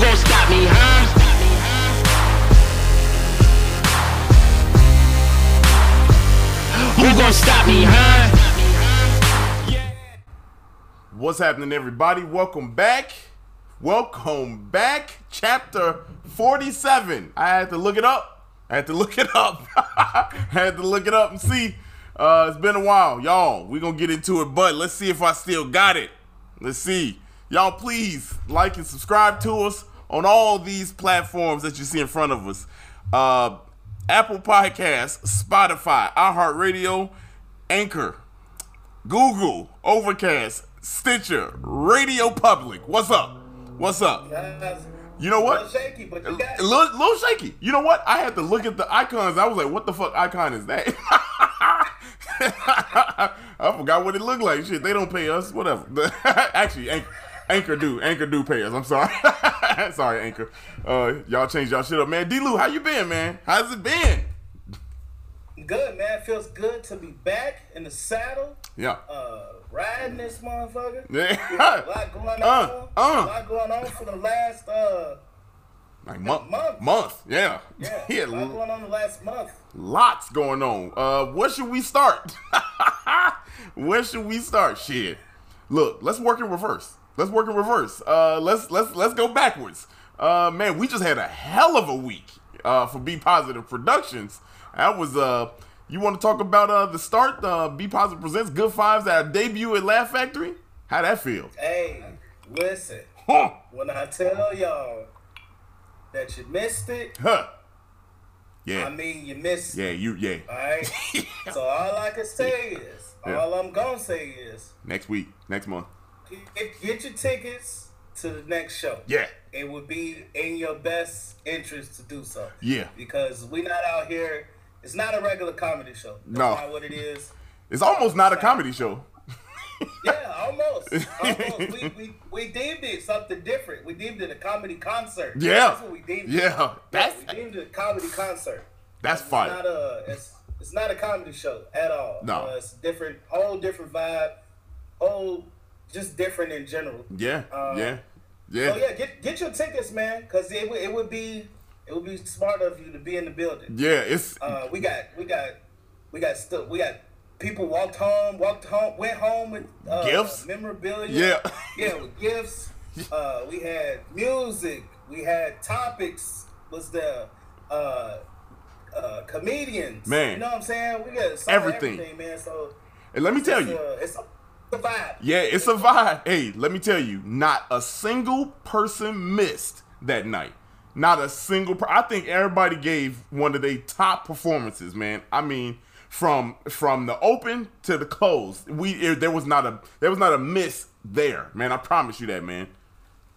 gon' stop me, huh? Who gon' stop me, huh? What's happening, everybody? Welcome back. Welcome back. Chapter 47. I had to look it up. I had to look it up. I had to look it up and see. Uh, it's been a while. Y'all, We're to get into it, but let's see if I still got it. Let's see. Y'all, please like and subscribe to us on all these platforms that you see in front of us. Uh, Apple Podcasts, Spotify, iHeartRadio, Anchor, Google, Overcast, Stitcher, Radio Public. What's up? What's up? You know what? little shaky, but you got A little, little shaky. You know what? I had to look at the icons. I was like, what the fuck icon is that? I forgot what it looked like. Shit, they don't pay us. Whatever. Actually, Anchor, Anchor do. Anchor do pay us. I'm sorry. sorry, Anchor. Uh, y'all changed y'all shit up, man. D. Lew, how you been, man? How's it been? good, man. Feels good to be back in the saddle, Yeah. uh, riding this motherfucker. Yeah. Yeah, a lot going on. Uh, uh. A lot going on for the last, uh, Like month. month. Month. Yeah. yeah, yeah. a lot going on the last month. Lots going on. Uh, where should we start? where should we start? Shit. Look, let's work in reverse. Let's work in reverse. Uh, let's let's let's go backwards. Uh, man, we just had a hell of a week. Uh, for Be Positive Productions. That was uh. You want to talk about uh the start? Uh, Be Positive presents Good Vibes at our debut at Laugh Factory. How that feel? Hey, listen, Huh? when I tell y'all that you missed it, Huh? Yeah. I mean you missed it. yeah. You. Yeah. All right. so all I can say is, Yeah. all I'm gonna say is, Next week. Next month. Get, get your tickets to the next show. Yeah. it would be in your best interest to do so. Yeah. Because we're not out here. It's not a regular comedy show. That's No. not what it is. It's almost not a comedy show. Yeah, almost. almost. We, we we deemed it something different. We deemed it a comedy concert. Yeah. That's what we deemed Yeah. it. Yeah, That's we deemed it a comedy concert. that's It's fire. not a it's it's not a comedy show at all. No. Uh, it's different, whole different vibe, whole just different in general. Yeah, Uh, yeah, yeah, So yeah, get get your tickets, man, because it would it would be it would be smart of you to be in the building. yeah. It's Uh, we got we got we got still we got people walked home, walked home, went home with uh, Gifts? memorabilia. Yeah. yeah, with gifts. Uh, we had music. We had topics. Was the uh, uh, comedians? Man. you know what I'm saying? We got Everything. everything, man. So and let me tell you, it's a vibe. yeah, it's a vibe. Hey, let me tell you, not a single person missed that night. Not a single. Per- I think everybody gave one of their top performances, man. I mean, from from the open to the close, we it, there was not a there was not a miss there, man. I promise you that, man.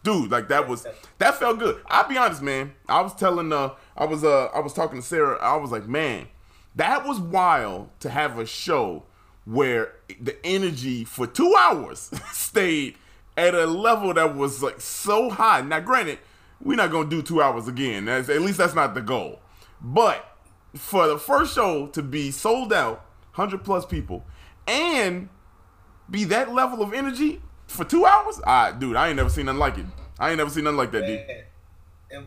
dude like that was that felt good i'll be honest man i was telling uh i was uh i was talking to sarah i was like man that was wild to have a show where the energy for two hours stayed at a level that was like so high now granted we're not gonna do two hours again that's at least that's not the goal but for the first show to be sold out 100 plus people and be that level of energy for two hours? Ah, dude, I ain't never seen nothing like it. I ain't never seen nothing like that, dude. It,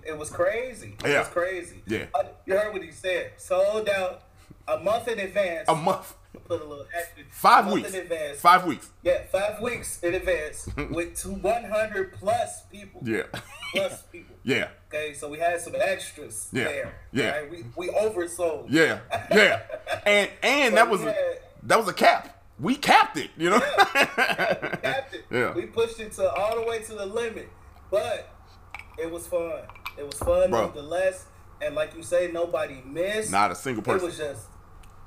it was crazy. It Yeah. was crazy. Yeah. Uh, You heard what he said. Sold out a month in advance. A month, Put a little extra. five weeks, in advance. five weeks. Yeah, five weeks in advance with two 100 plus people. Yeah, Plus people. yeah, Okay, so we had some extras Yeah. there. Yeah. right? We we oversold. yeah, yeah. And and that was a, that was a cap. We capped it, you know. we capped it. Yeah. We pushed it to all the way to the limit. But it was fun. It was fun Bro. nonetheless. And like you say, nobody missed. Not a single person. It was just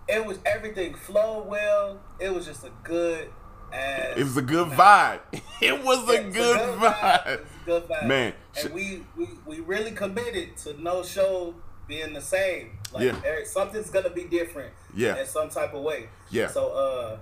it was everything flowed well. It was just a good ass It was a good vibe. It was a It was good It vibe. was a good vibe. Man, And sh- we, we we really committed to no show being the same. Like Yeah. there- something's gonna be different. Yeah. In some type of way. Yeah. So uh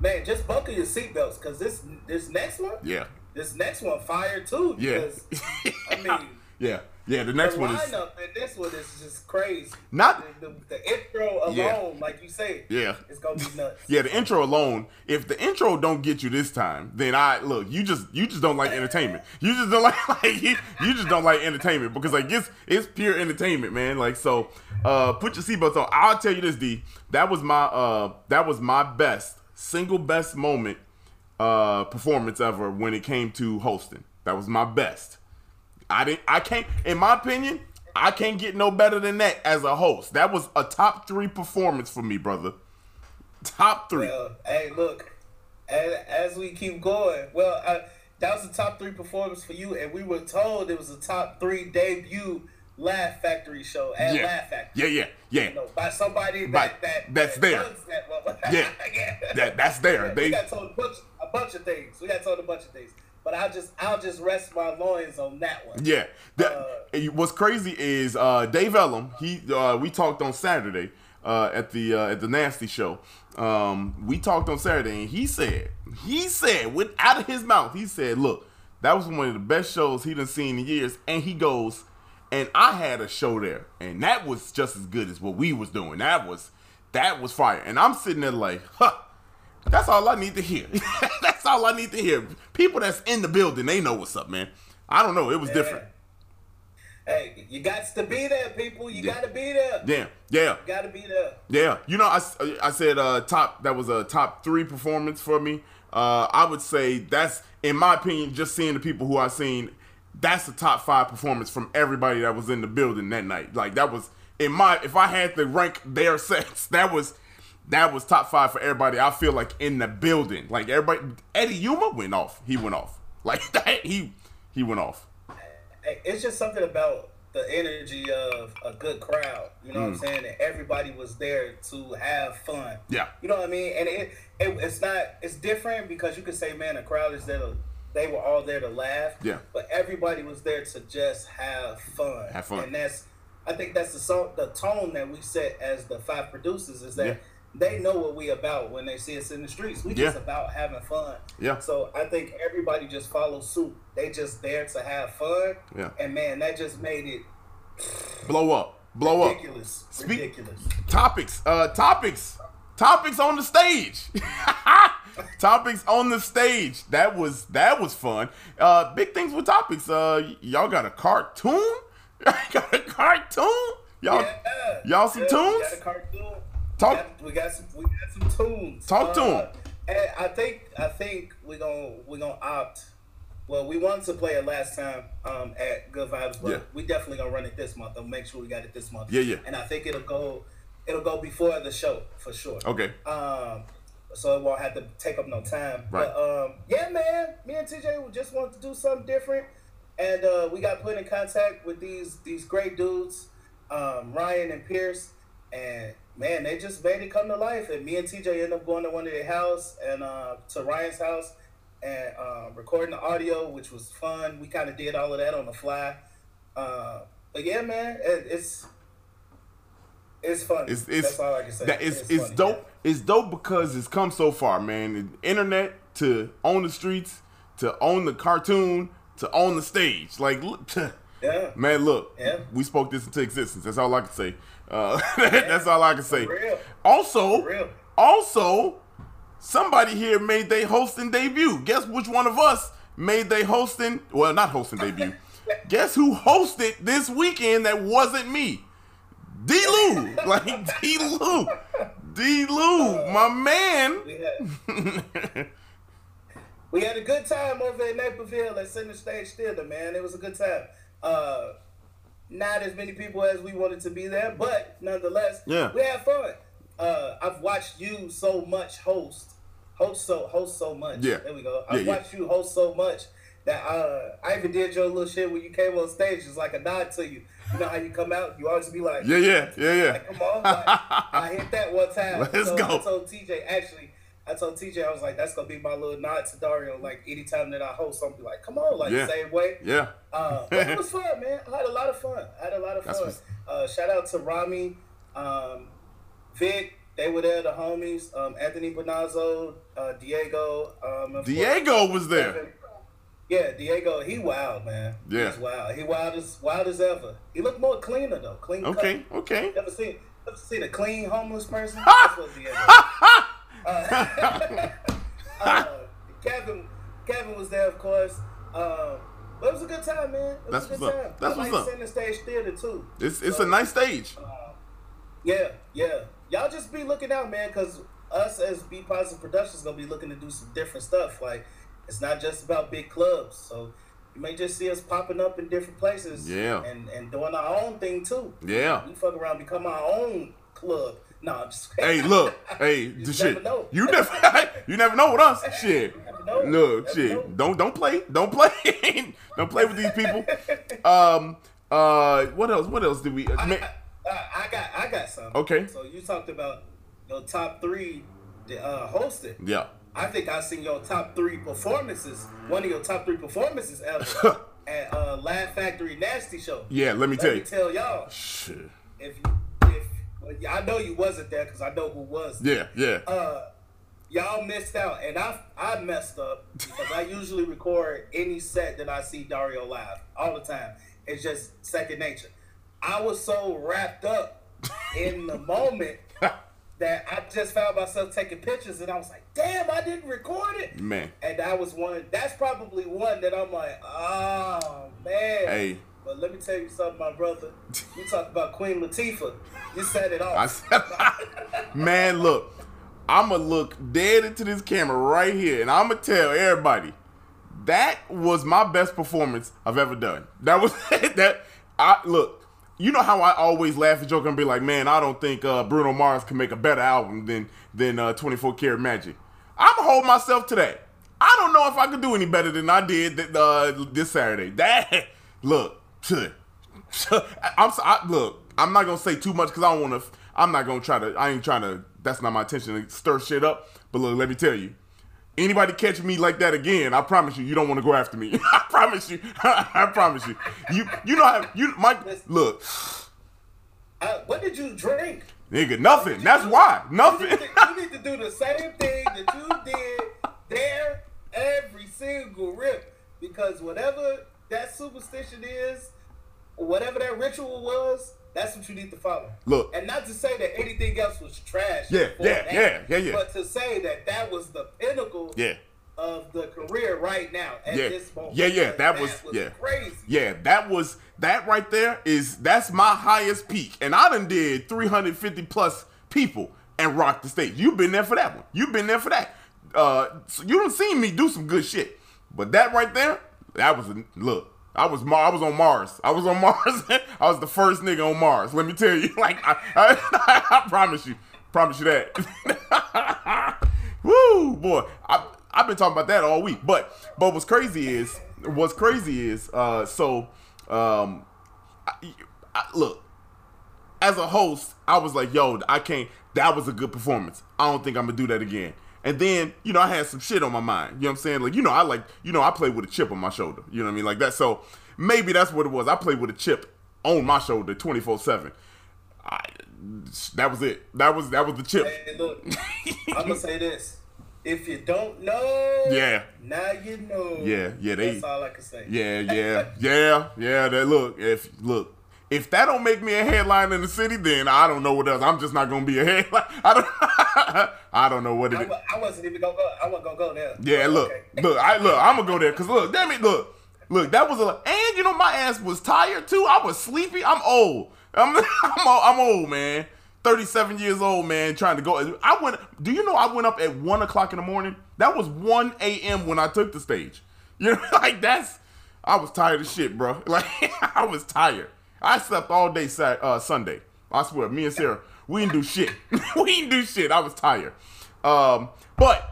man, just buckle your seatbelts because this this next one, Yeah, this next one fire too. yeah, I mean Yeah, yeah. The next the one is and this one is just crazy. Not- the, the, the intro alone, Yeah. like you say. Yeah. it's gonna be nuts. yeah. The intro alone. If the intro don't get you this time, then I look. You just you just don't like entertainment. You just don't like, like you, you just don't like entertainment because like it's it's pure entertainment, man. Like so, uh, put your seatbelts on. I'll tell you this, D. That was my uh that was my best single best moment uh performance ever when it came to hosting. That was my best. I didn't. I can't. In my opinion, I can't get no better than that as a host. That was a top three performance for me, brother. Top three. Well, hey, look, as, as we keep going, well, I, that was the top three performance for you, and we were told it was a top three debut Laugh Factory show at yeah. Laugh Factory. yeah, yeah, yeah. You know, by somebody By- that, that that's that there. That. Yeah. yeah. That that's there. we They got told a bunch, a bunch of things. We got told a bunch of things, but I'll just I'll just rest my loins on that one. yeah. That, Uh, what's crazy is uh, Dave Ellum. He uh, we talked on Saturday uh, at the uh, at the Nasty Show. Um, we talked on Saturday, and he said he said with out of his mouth, he said, "Look, that was one of the best shows he done seen in years." And he goes, "And I had a show there, and that was just as good as what we was doing. That was that was fire." And I'm sitting there like, "Huh." That's all I need to hear. that's all I need to hear. People that's in the building, they know what's up, man. I don't know. It was different. Hey, you got to be there, people. You Yeah. got to be there. Yeah, yeah, You got to be there. yeah. You know, I, I said uh, top. That was a top three performance for me. Uh, I would say that's, in my opinion, just seeing the people who I seen, that's the top five performance from everybody that was in the building that night. Like that was in my. If I had to rank their sets, that was that was top five for everybody. I feel like in the building, like everybody. Eddie Yuma went off. He went off. Like that. He he went off. It's just something about the energy of a good crowd. You know what I'm saying? And everybody was there to have fun. Mm. Yeah. You know what I mean? And it, it it's not it's different because you could say, man, the crowd is there to they were all there to laugh. Yeah. But everybody was there to just have fun. Have fun. And that's I think that's the song the tone that we set as the five producers is that Yeah. They know what we about when they see us in the streets. We just about having fun. Yeah. So I think everybody just follows suit. They just there to have fun. Yeah. And man, that just made it Blow up. Blow up. ridiculous. Speak- ridiculous. topics uh topics topics on the stage topics on the stage that was that was fun uh big things with topics uh y'all got a cartoon got a cartoon y'all Yeah. y'all some Yeah, tunes We got. Talk- We got, some. We got some tunes. Talk to And I think I think we're gonna we're gonna opt. Well, we wanted to play it last time um, at Good Vibes, but Yeah. we definitely gonna run it this month. I'll make sure we got it this month. Yeah, yeah. And I think it'll go it'll go before the show for sure. okay Um, so it won't have to take up no time. Right. But um, yeah, man, me and TJ we just wanted to do something different, and uh, we got put in contact with these these great dudes, um, Ryan and Pierce, and man, they just made it come to life. And me and TJ ended up going to one of their house and uh, to Ryan's house and uh, recording the audio, which was fun. We kind of did all of that on the fly. Uh, but yeah, man, it, it's. It's fun. it's it's That's all I can say. that it's, it's funny, dope it's dope because it's come so far man The internet to own the streets to own the cartoon to own the stage like Yeah. Man, look, Yeah. we spoke this into existence. That's all I can say. Uh, that's all I can say. Also, also, somebody here made their hosting debut. Guess which one of us made their hosting? Well, not hosting debut. Guess who hosted this weekend that wasn't me? D. Lew, like D. Lew, D. Lew, my man. We had, we had a good time over in Naperville at Center Stage Theater, man. It was a good time. Uh, not as many people as we wanted to be there, but nonetheless, Yeah. we had fun. Uh, I've watched you so much host, host so host so much. Yeah. there we go. I've yeah. watched you host so much that uh, I even did your little shit when you came on stage. It's like a nod to you. You know how you come out, you always be like, Yeah, yeah, yeah, yeah. like, come on. Like, I hit that one time. Let's so go. I told TJ, actually, I told TJ, I was like, that's to be my little nod to Dario. Like, anytime that I host, I'm be like, come on, like, Yeah. same way. Yeah. Uh, but it was fun, man. I had a lot of fun. I had a lot of That's fun. Uh, shout out to Rami, um, Vic. They were there, the homies. Um, Anthony Bonazzo, uh, Diego. Um, of course, Diego was there. Kevin. Yeah, Diego, he wild, man. Yeah. He's wild. He wild as wild as ever. He looked more cleaner though. Clean Okay, cut. okay. Ever seen never seen a clean homeless person? That's what Diego. Uh, uh, Kevin Kevin was there, of course. Um, but it was a good time, man. It was That's a good what's up. time. That's I like what's up. Center Stage Theater too. It's it's So, a nice stage. Yeah, yeah. Y'all just be looking out, man, because us as B Positive Productions gonna be looking to do some different stuff. Like it's not just about big clubs, so you may just see us popping up in different places. Yeah. and and doing our own thing too. Yeah. we fuck around, become our own club. No, I'm just Hey, look, hey, You the shit. know. You never, you never know with us. Shit. know. Look, Never shit. know. Don't don't play. Don't play. don't play with these people. Um. Uh. What else? What else did we? I, ma- I, I got I got something. Okay. So you talked about your top three uh, hosted. yeah. I think I've seen your top three performances, one of your top three performances ever at uh, Laugh Factory Nasty Show. Yeah. Let me Let tell me you. tell y'all, Shit. if you, I know you wasn't there because I know who was. there. Yeah. Yeah. Uh, y'all missed out, and I I messed up because I usually record any set that I see Dario live all the time. It's just second nature. I was so wrapped up in the moment that I just found myself taking pictures, and I was like, "Damn, I didn't record it." Man. And that was one. That's probably one that I'm like, "Oh man." Hey. But let me tell you something, my brother. You talk about Queen Latifah. You said it all. Said, man, look, I'ma look dead into this camera right here, and I'ma tell everybody that was my best performance I've ever done. That was that. I look. You know how I always laugh and joke and be like, man, I don't think uh, Bruno Mars can make a better album than than uh, 24 Karat Magic. I'm hold myself to that. I don't know if I could do any better than I did th- uh, this Saturday. That look, I'm so, I, look. I'm not gonna say too much because I don't want to. I'm not gonna try to. I ain't trying to. That's not my intention to stir shit up. But look, let me tell you. Anybody catch me like that again, I promise you, you don't want to go after me. I promise you. I promise you. You you know how you Mike. Look, Uh, what did you drink? nigga, nothing. That's why You nothing. need, to, you need to do the same thing that you did there every single rip. Because whatever that superstition is, whatever that ritual was, that's what you need to follow. Look. And not to say that anything else was trash. Yeah, yeah, that, yeah, yeah, yeah. But to say that that was the pinnacle Yeah. of the career right now at Yeah. this moment. Yeah, yeah, Because that was- yeah. crazy. Yeah, that was that right there is that's my highest peak, and I done did 350 plus people and rocked the stage. You've been there for that one. You've been there for that. Uh, so you don't see me do some good shit, but that right there, that was a look. I was I was on Mars. I was on Mars. I was the first nigga on Mars. Let me tell you, like I, I, I promise you, promise you that. Woo, boy, I I've been talking about that all week. But but what's crazy is what's crazy is uh so um I, I, look as a host I was like yo I can't that was a good performance. I don't think I'm gonna do that again. And then, you know, I had some shit on my mind. You know what I'm saying? Like, you know, I like, you know, I play with a chip on my shoulder. You know what I mean? Like that. So maybe that's what it was. I played with a chip on my shoulder 24 7. That was it. That was that was the chip. Hey, look, I'm gonna say this: if you don't know, Yeah. now you know. Yeah, yeah, they- That's all I can say. Yeah, yeah, yeah, yeah. That look, if look, if that don't make me a headline in the city, then I don't know what else. I'm just not gonna be a headline. I don't, I don't know what it I, is. I wasn't even gonna go. I wasn't gonna go there. Yeah, look, Okay. look, I look. I'm gonna go there because look, damn it, look, look. That was a and you know my ass was tired too. I was sleepy. I'm old. I'm I'm old, I'm old, man. 37 years old, man. Trying to go. I went. Do you know I went up at one o'clock in the morning? That was 1 a.m. when I took the stage. You know, like that's. I was tired of shit, bro. Like I was tired. I slept all day Sat uh, Sunday. I swear, me and Sarah, we didn't do shit. we didn't do shit. I was tired. Um, but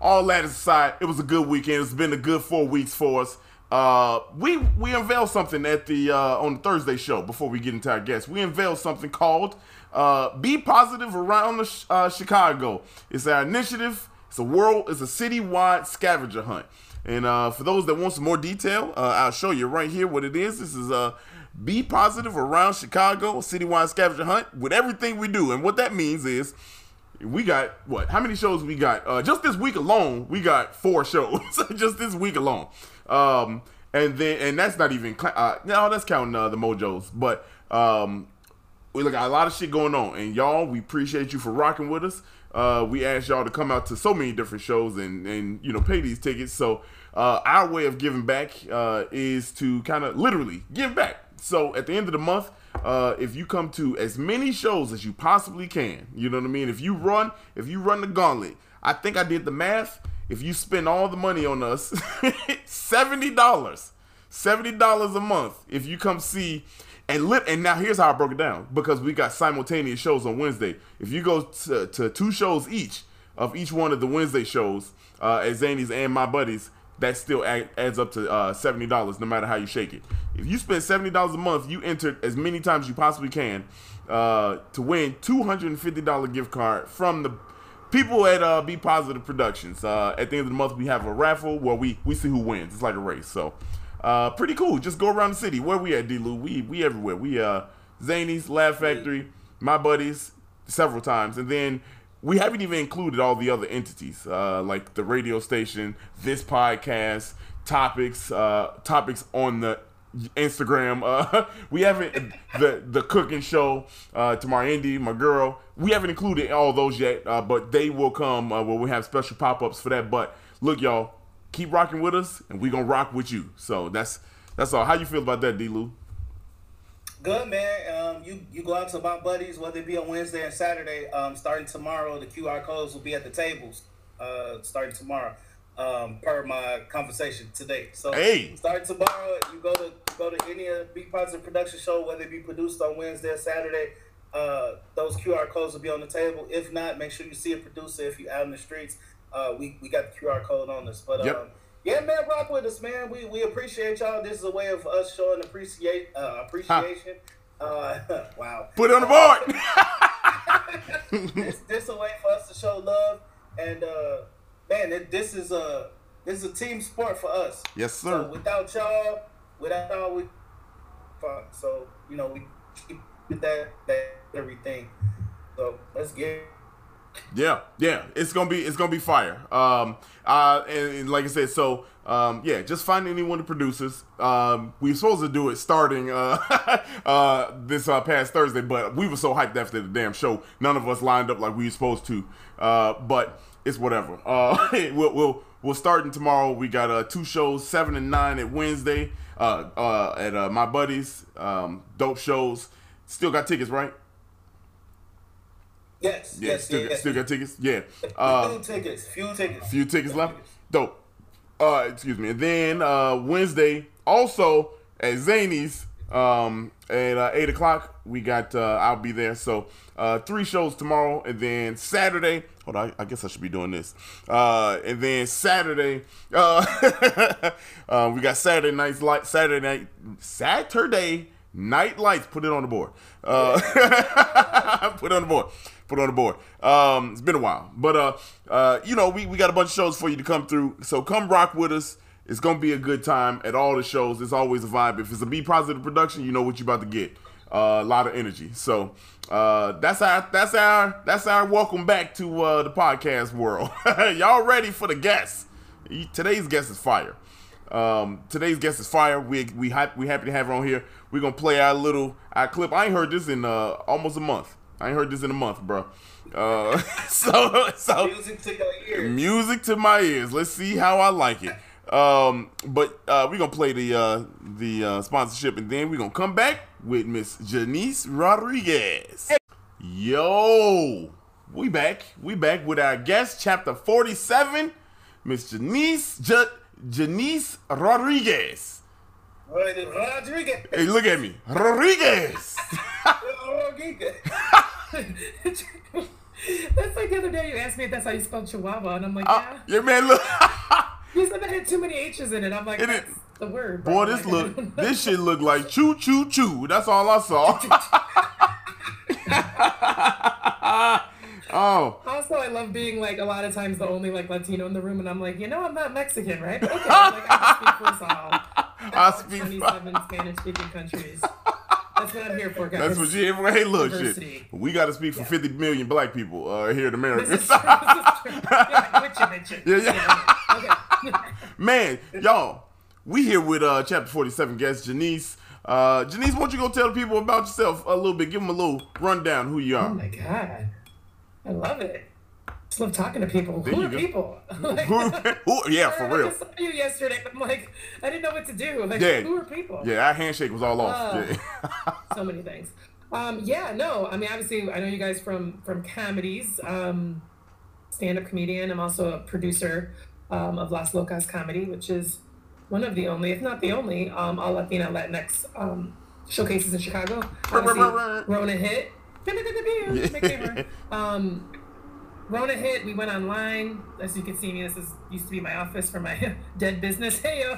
all that aside, it was a good weekend. It's been a good four weeks for us. Uh, we we unveiled something at the uh, on the Thursday show before we get into our guests. We unveiled something called uh, "Be Positive Around the Ch- uh, Chicago." It's our initiative. It's a world. It's a citywide scavenger hunt. And uh, for those that want some more detail, uh, I'll show you right here what it is. This is uh, "Be Positive Around Chicago," citywide scavenger hunt with everything we do. And what that means is we got what? How many shows we got? Uh, just this week alone, we got four shows. just this week alone. Um, and then and that's not even cl- uh, no, that's counting uh, the mojos. But um, we got a lot of shit going on, and y'all, we appreciate you for rocking with us. Uh, we asked y'all to come out to so many different shows and and you know pay these tickets. So uh, our way of giving back uh, is to kind of literally give back. So at the end of the month, uh, if you come to as many shows as you possibly can, you know what I mean. If you run, if you run the gauntlet, I think I did the math if you spend all the money on us, $70. $70 a month if you come see and lit and now here's how I broke it down because we got simultaneous shows on Wednesday. If you go to, to two shows each of each one of the Wednesday shows uh, at Zany's and my buddies, that still add, adds up to uh, seventy dollars no matter how you shake it. If you spend seventy dollars a month, you enter as many times as you possibly can uh, to win two hundred and fifty dollar gift card from the people at uh, Be Positive Productions. Uh, at the end of the month, we have a raffle where we we see who wins. It's like a race, so uh, pretty cool. Just go around the city. Where we at, D. Lew? We we everywhere. We uh Zany's, Laugh Factory, my buddies, several times, and then we haven't even included all the other entities, uh, like the radio station, this podcast, topics, uh, topics on the Instagram. Uh, we haven't the the cooking show uh, to my Indy, my girl. We haven't included all those yet, uh, but they will come uh, where we have special pop ups for that. But look, y'all, keep rocking with us, and we gonna rock with you. So that's that's all. How you feel about that, D. Lew? Good man. Um, you you go out to my buddies, whether it be on Wednesday and Saturday. Um, starting tomorrow, the QR codes will be at the tables. Uh, starting tomorrow um, per my conversation today. So hey. starting tomorrow, you go to you go to any of Be Positive production show, whether it be produced on Wednesday or Saturday. Uh, those QR codes will be on the table. If not, make sure you see a producer if you're out in the streets. Uh, we, we got the QR code on us. But yep. um, yeah, man, rock with us, man. We we appreciate y'all. This is a way of us showing appreciate uh, appreciation. Huh. Uh, wow. Put it on the board. this, this a way for us to show love and uh, man, it, this is a this is a team sport for us. Yes, sir. So without y'all, without y'all, we fuck. So you know we keep that that everything. So let's get. Yeah, yeah, it's gonna be it's gonna be fire. Um, uh, and, and like I said, so um, yeah, just find anyone of the producers. Um, we were supposed to do it starting uh, uh, this uh, past Thursday, but we were so hyped after the damn show, none of us lined up like we were supposed to. Uh, but it's whatever. Uh, we'll, we'll we'll starting tomorrow. We got uh two shows, seven and nine at Wednesday. Uh, uh, at uh, my buddies, um, dope shows. Still got tickets, right? Yes. Yeah. Yes. Still, yes, got, still got tickets. Yeah. Uh, few tickets. Few tickets. Few tickets left. Dope. Uh, excuse me. And then uh, Wednesday, also at Zany's, um, at uh, eight o'clock, we got. Uh, I'll be there. So uh, three shows tomorrow, and then Saturday. Hold on, I, I guess I should be doing this. Uh, and then Saturday, uh, uh, we got Saturday night's light. Saturday night, Saturday night lights. Put it on the board. Uh, put it on the board. Put on the board. Um, it's been a while, but uh, uh, you know, we, we got a bunch of shows for you to come through. So come rock with us. It's gonna be a good time at all the shows. It's always a vibe. If it's a Be Positive production, you know what you're about to get. Uh, a lot of energy. So uh, that's our that's our that's our welcome back to uh, the podcast world. Y'all ready for the guest? Today's guest is fire. Um, today's guest is fire. We we we happy to have her on here. We're gonna play our little our clip. I ain't heard this in uh, almost a month. I ain't heard this in a month, bro. Uh, so so music to your ears. Music to my ears. Let's see how I like it. Um, but uh, we're gonna play the uh, the uh, sponsorship, and then we're gonna come back with Miss Janice Rodriguez. Yo, we back. We back with our guest, chapter forty-seven, Miss Janice J- Janice Rodriguez. Rodriguez. Hey, look at me, Rodriguez. Rodriguez. that's like the other day you asked me if that's how you spell Chihuahua, and I'm like, Uh, yeah. yeah, man, look. You said that had too many H's in it. I'm like, It that's is- the word. Boy, this Like, look, this shit look like choo choo choo. That's all I saw. oh, Also, I love being like a lot of times the only like Latino in the room, and I'm like, you know, I'm not Mexican, right? But okay, like, I can speak for. I speak. 27 Spanish speaking countries. That's what I'm here for, guys. That's what you here Hey, look, shit. We got to speak for Yeah. 50 million black people uh, here in This America. is true. This is true. Yeah. Yeah, yeah. Okay. Man, y'all, we here with uh, chapter 47 guest Janice. Uh, Janice, why don't you go tell the people about yourself a little bit? Give them a little rundown who you are. Oh my god, I love it. Just love talking to people. There Who are go. people? Like, who, who, yeah, for real. just saw you yesterday. I'm like, I didn't know what to do. Like, Yeah. who are people? Yeah, our handshake was all off. Oh. Yeah. so many things. Um, yeah, no, I mean, obviously, I know you guys from from comedies, um, stand up comedian. I'm also a producer um, of Las Locas Comedy, which is one of the only, if not the only, um, all Latina Latinx um, showcases in Chicago. Obviously, Rona hit. Um, Rona hit. We went online. As you can see me, this is used to be my office for my dead business. Hey, yo.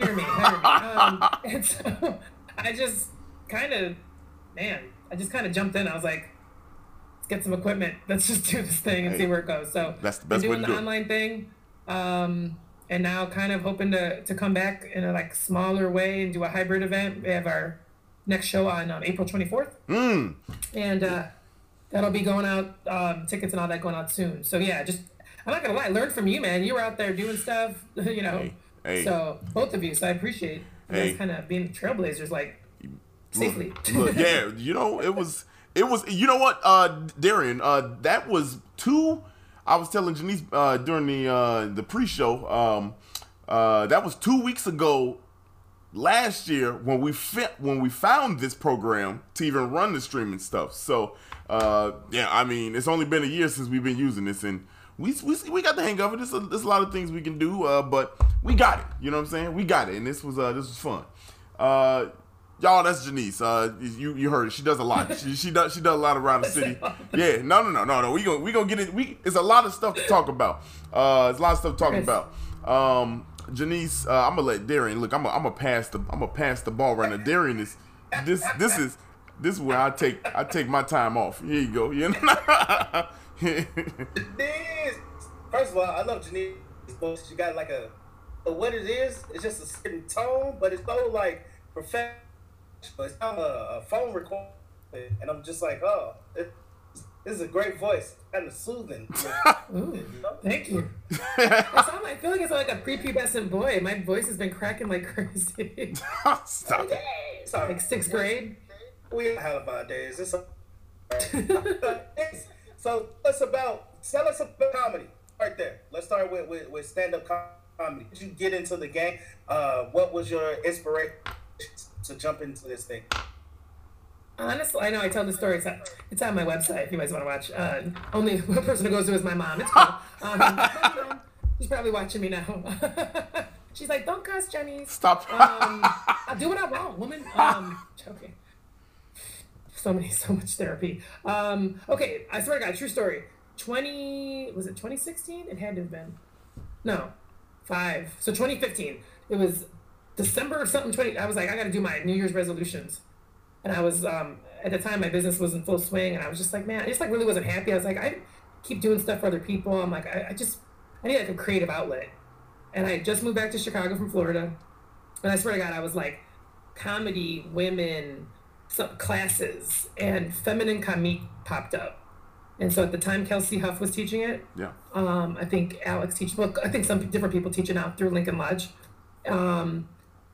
Hear me, hear me. Um, and so I just kind of, man, I just kind of jumped in. I was like, let's get some equipment. Let's just do this thing and Hey, see where it goes. So that's the best way doing to the do it. online thing, um, and now kind of hoping to to come back in a like smaller way and do a hybrid event. We have our next show on um, April twenty fourth, Mm. and uh, that'll be going out. Um, tickets and all that going out soon. So yeah, just. I'm not gonna lie. I learned from you, man. You were out there doing stuff, you know. Hey, hey. So both of you. So I appreciate you Hey. guys kind of being trailblazers, like safely. Look, yeah, you know, it was it was you know what, uh Darrian, uh that was two I was telling Janice uh during the uh the pre-show, um uh that was two weeks ago last year when we fit when we found this program to even run the streaming stuff. So uh yeah, I mean it's only been a year since we've been using this and we, we, we got the hang of it. There's a, there's a lot of things we can do, uh, but we got it. You know what I'm saying? We got it, and this was uh, this was fun. Uh, y'all, that's Janice. Uh, you you heard it. She does a lot. She, she does she does a lot around the city. Yeah, no no no no no. We gonna we gonna get it. We it's a lot of stuff to talk about. Uh, it's a lot of stuff to talk about. Um, Janice, uh, I'm gonna let Darrian look. I'm gonna, I'm pass the I'm gonna pass the ball right now. Darrian is this this is this is where I take I take my time off. Here you go. You know. This, first of all, I love Janice's voice. She got like a, but what it is, it's just a certain tone, but it's so like professional. It's not a, a phone recording, and I'm just like, oh, it, this is a great voice, kind of soothing. Ooh, thank you. I, sound like, I feel like I sound like a prepubescent boy. My voice has been cracking like crazy. Stop it. Sorry, like sixth grade. We have our days. It's a, so it's about tell us about comedy right there. Let's start with with, with stand up comedy. Did you get into the game? Uh, what was your inspiration to jump into this thing? Honestly, I know I tell the story. It's on, it's on my website if you guys want to watch. Uh, only one person who goes to is my mom. It's cool. Um, she's probably watching me now. she's like, "Don't cuss, Jenny." Stop. Um, I do what I want, woman. Um, joking. So many, so much therapy. Um, okay, I swear to God, true story. Twenty was it 2016? It had to have been. No, five. So 2015. It was December or something. 20. I was like, I got to do my New Year's resolutions, and I was um, at the time my business was in full swing, and I was just like, man, I just like really wasn't happy. I was like, I keep doing stuff for other people. I'm like, I, I just I need like a creative outlet, and I just moved back to Chicago from Florida. And I swear to God, I was like, comedy, women, some classes, and feminine comique popped up. And so at the time, Kelsie Huff was teaching it. Yeah. Um, I think Alex teach. Well, I think some different people teach it now through Lincoln Lodge. Um,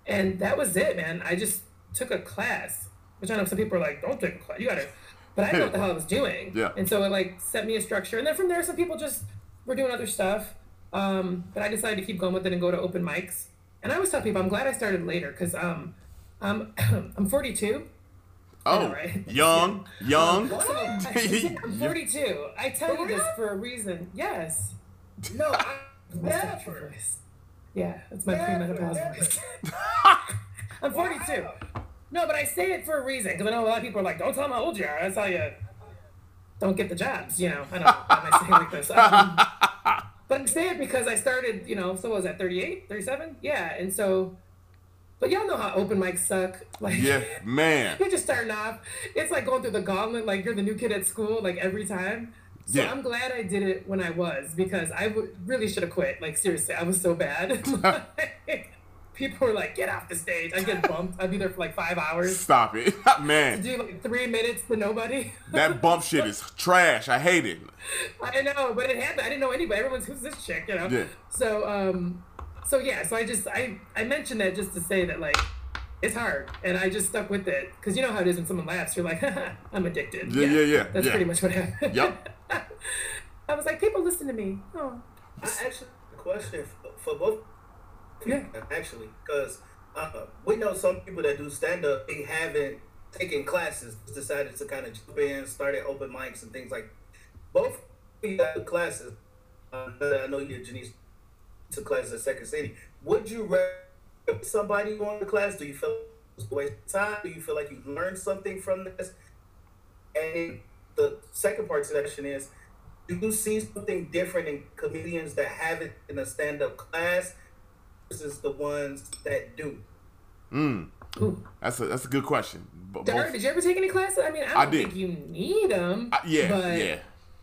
and that was it, man. I just took a class, which I know some people are like, "Don't take a class. You gotta." But I didn't know what the hell I was doing. Yeah. And so it like set me a structure, and then from there, some people just were doing other stuff. Um, but I decided to keep going with it and go to open mics. And I always tell people I'm glad I started later because um, I'm I'm 42. Oh, right. young, young. So, I, am 42. I tell you this for a reason. Yes. No, I That's not never. your voice. Yeah, that's my premenopause voice. I'm 42. No, but I say it for a reason because I know a lot of people are like, "Don't tell them how old you are." That's how you don't get the jobs. You know, I don't know why I saying like this. Um, but I say it because I started. You know, so what was that 38, 37? Yeah, and so. But y'all know how open mics suck. Like, Yeah, man. you're just starting off. It's like going through the gauntlet. Like you're the new kid at school. Like every time. So Yeah. I'm glad I did it when I was because I w- really should have quit. Like seriously, I was so bad. people were like, "Get off the stage!" I get bumped. I'd be there for like five hours. Stop it, man. Do like three minutes to nobody. That bump shit is trash. I hate it. I know, but it happened. I didn't know anybody. Everyone's who's this chick, you know? Yeah. So um, so yeah. So I just I I mentioned that just to say that like. It's hard, and I just stuck with it because you know how it is when someone laughs. You're like, "I'm addicted." Yeah, yeah, yeah, That's yeah. pretty much what happened. Yep. I was like, "People listen to me." Oh, I actually have a question for, for both. Yeah. Actually, because uh, we know some people that do stand up, they haven't taken classes, decided to kind of jump in, started open mics and things like. Both classes. Uh, I know you Janice took classes at Second City. Would you rather somebody going to class? Do you feel waste time? Do you feel like you learned something from this? And the second part to that question is, do you see something different in comedians that have it in a stand-up class versus the ones that do? Mm. Ooh. That's a that's a good question. But Dar, both- did you ever take any classes? I mean, I don't I did. think you need them. I- yeah, but yeah,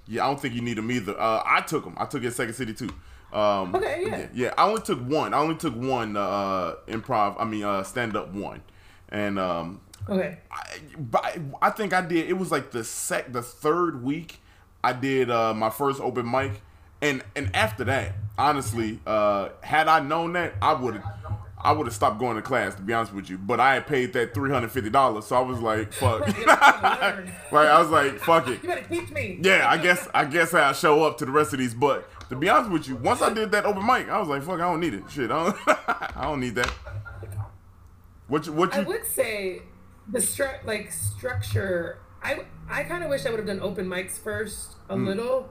yeah. I don't think you need them either. Uh, I took them. I took it at Second City too. Um, Okay, yeah. yeah, I only took one. I only took one uh, improv. I mean, uh, stand up one, and um, Okay. I, but I think I did. It was like the sec, the third week. I did uh, my first open mic, and and after that, honestly, uh, had I known that, I would have. I would have stopped going to class to be honest with you, but I had paid that three hundred fifty dollars, so I was like, "Fuck!" Right, you gotta learn. right? I was like, "Fuck it." You better teach me. Yeah, I guess I guess I'll show up to the rest of these. But to be honest with you, once I did that open mic, I was like, "Fuck, I don't need it." Shit, I don't, I don't need that. What you, what I would say the stru- like structure. I I kind of wish I would have done open mics first a Mm. little,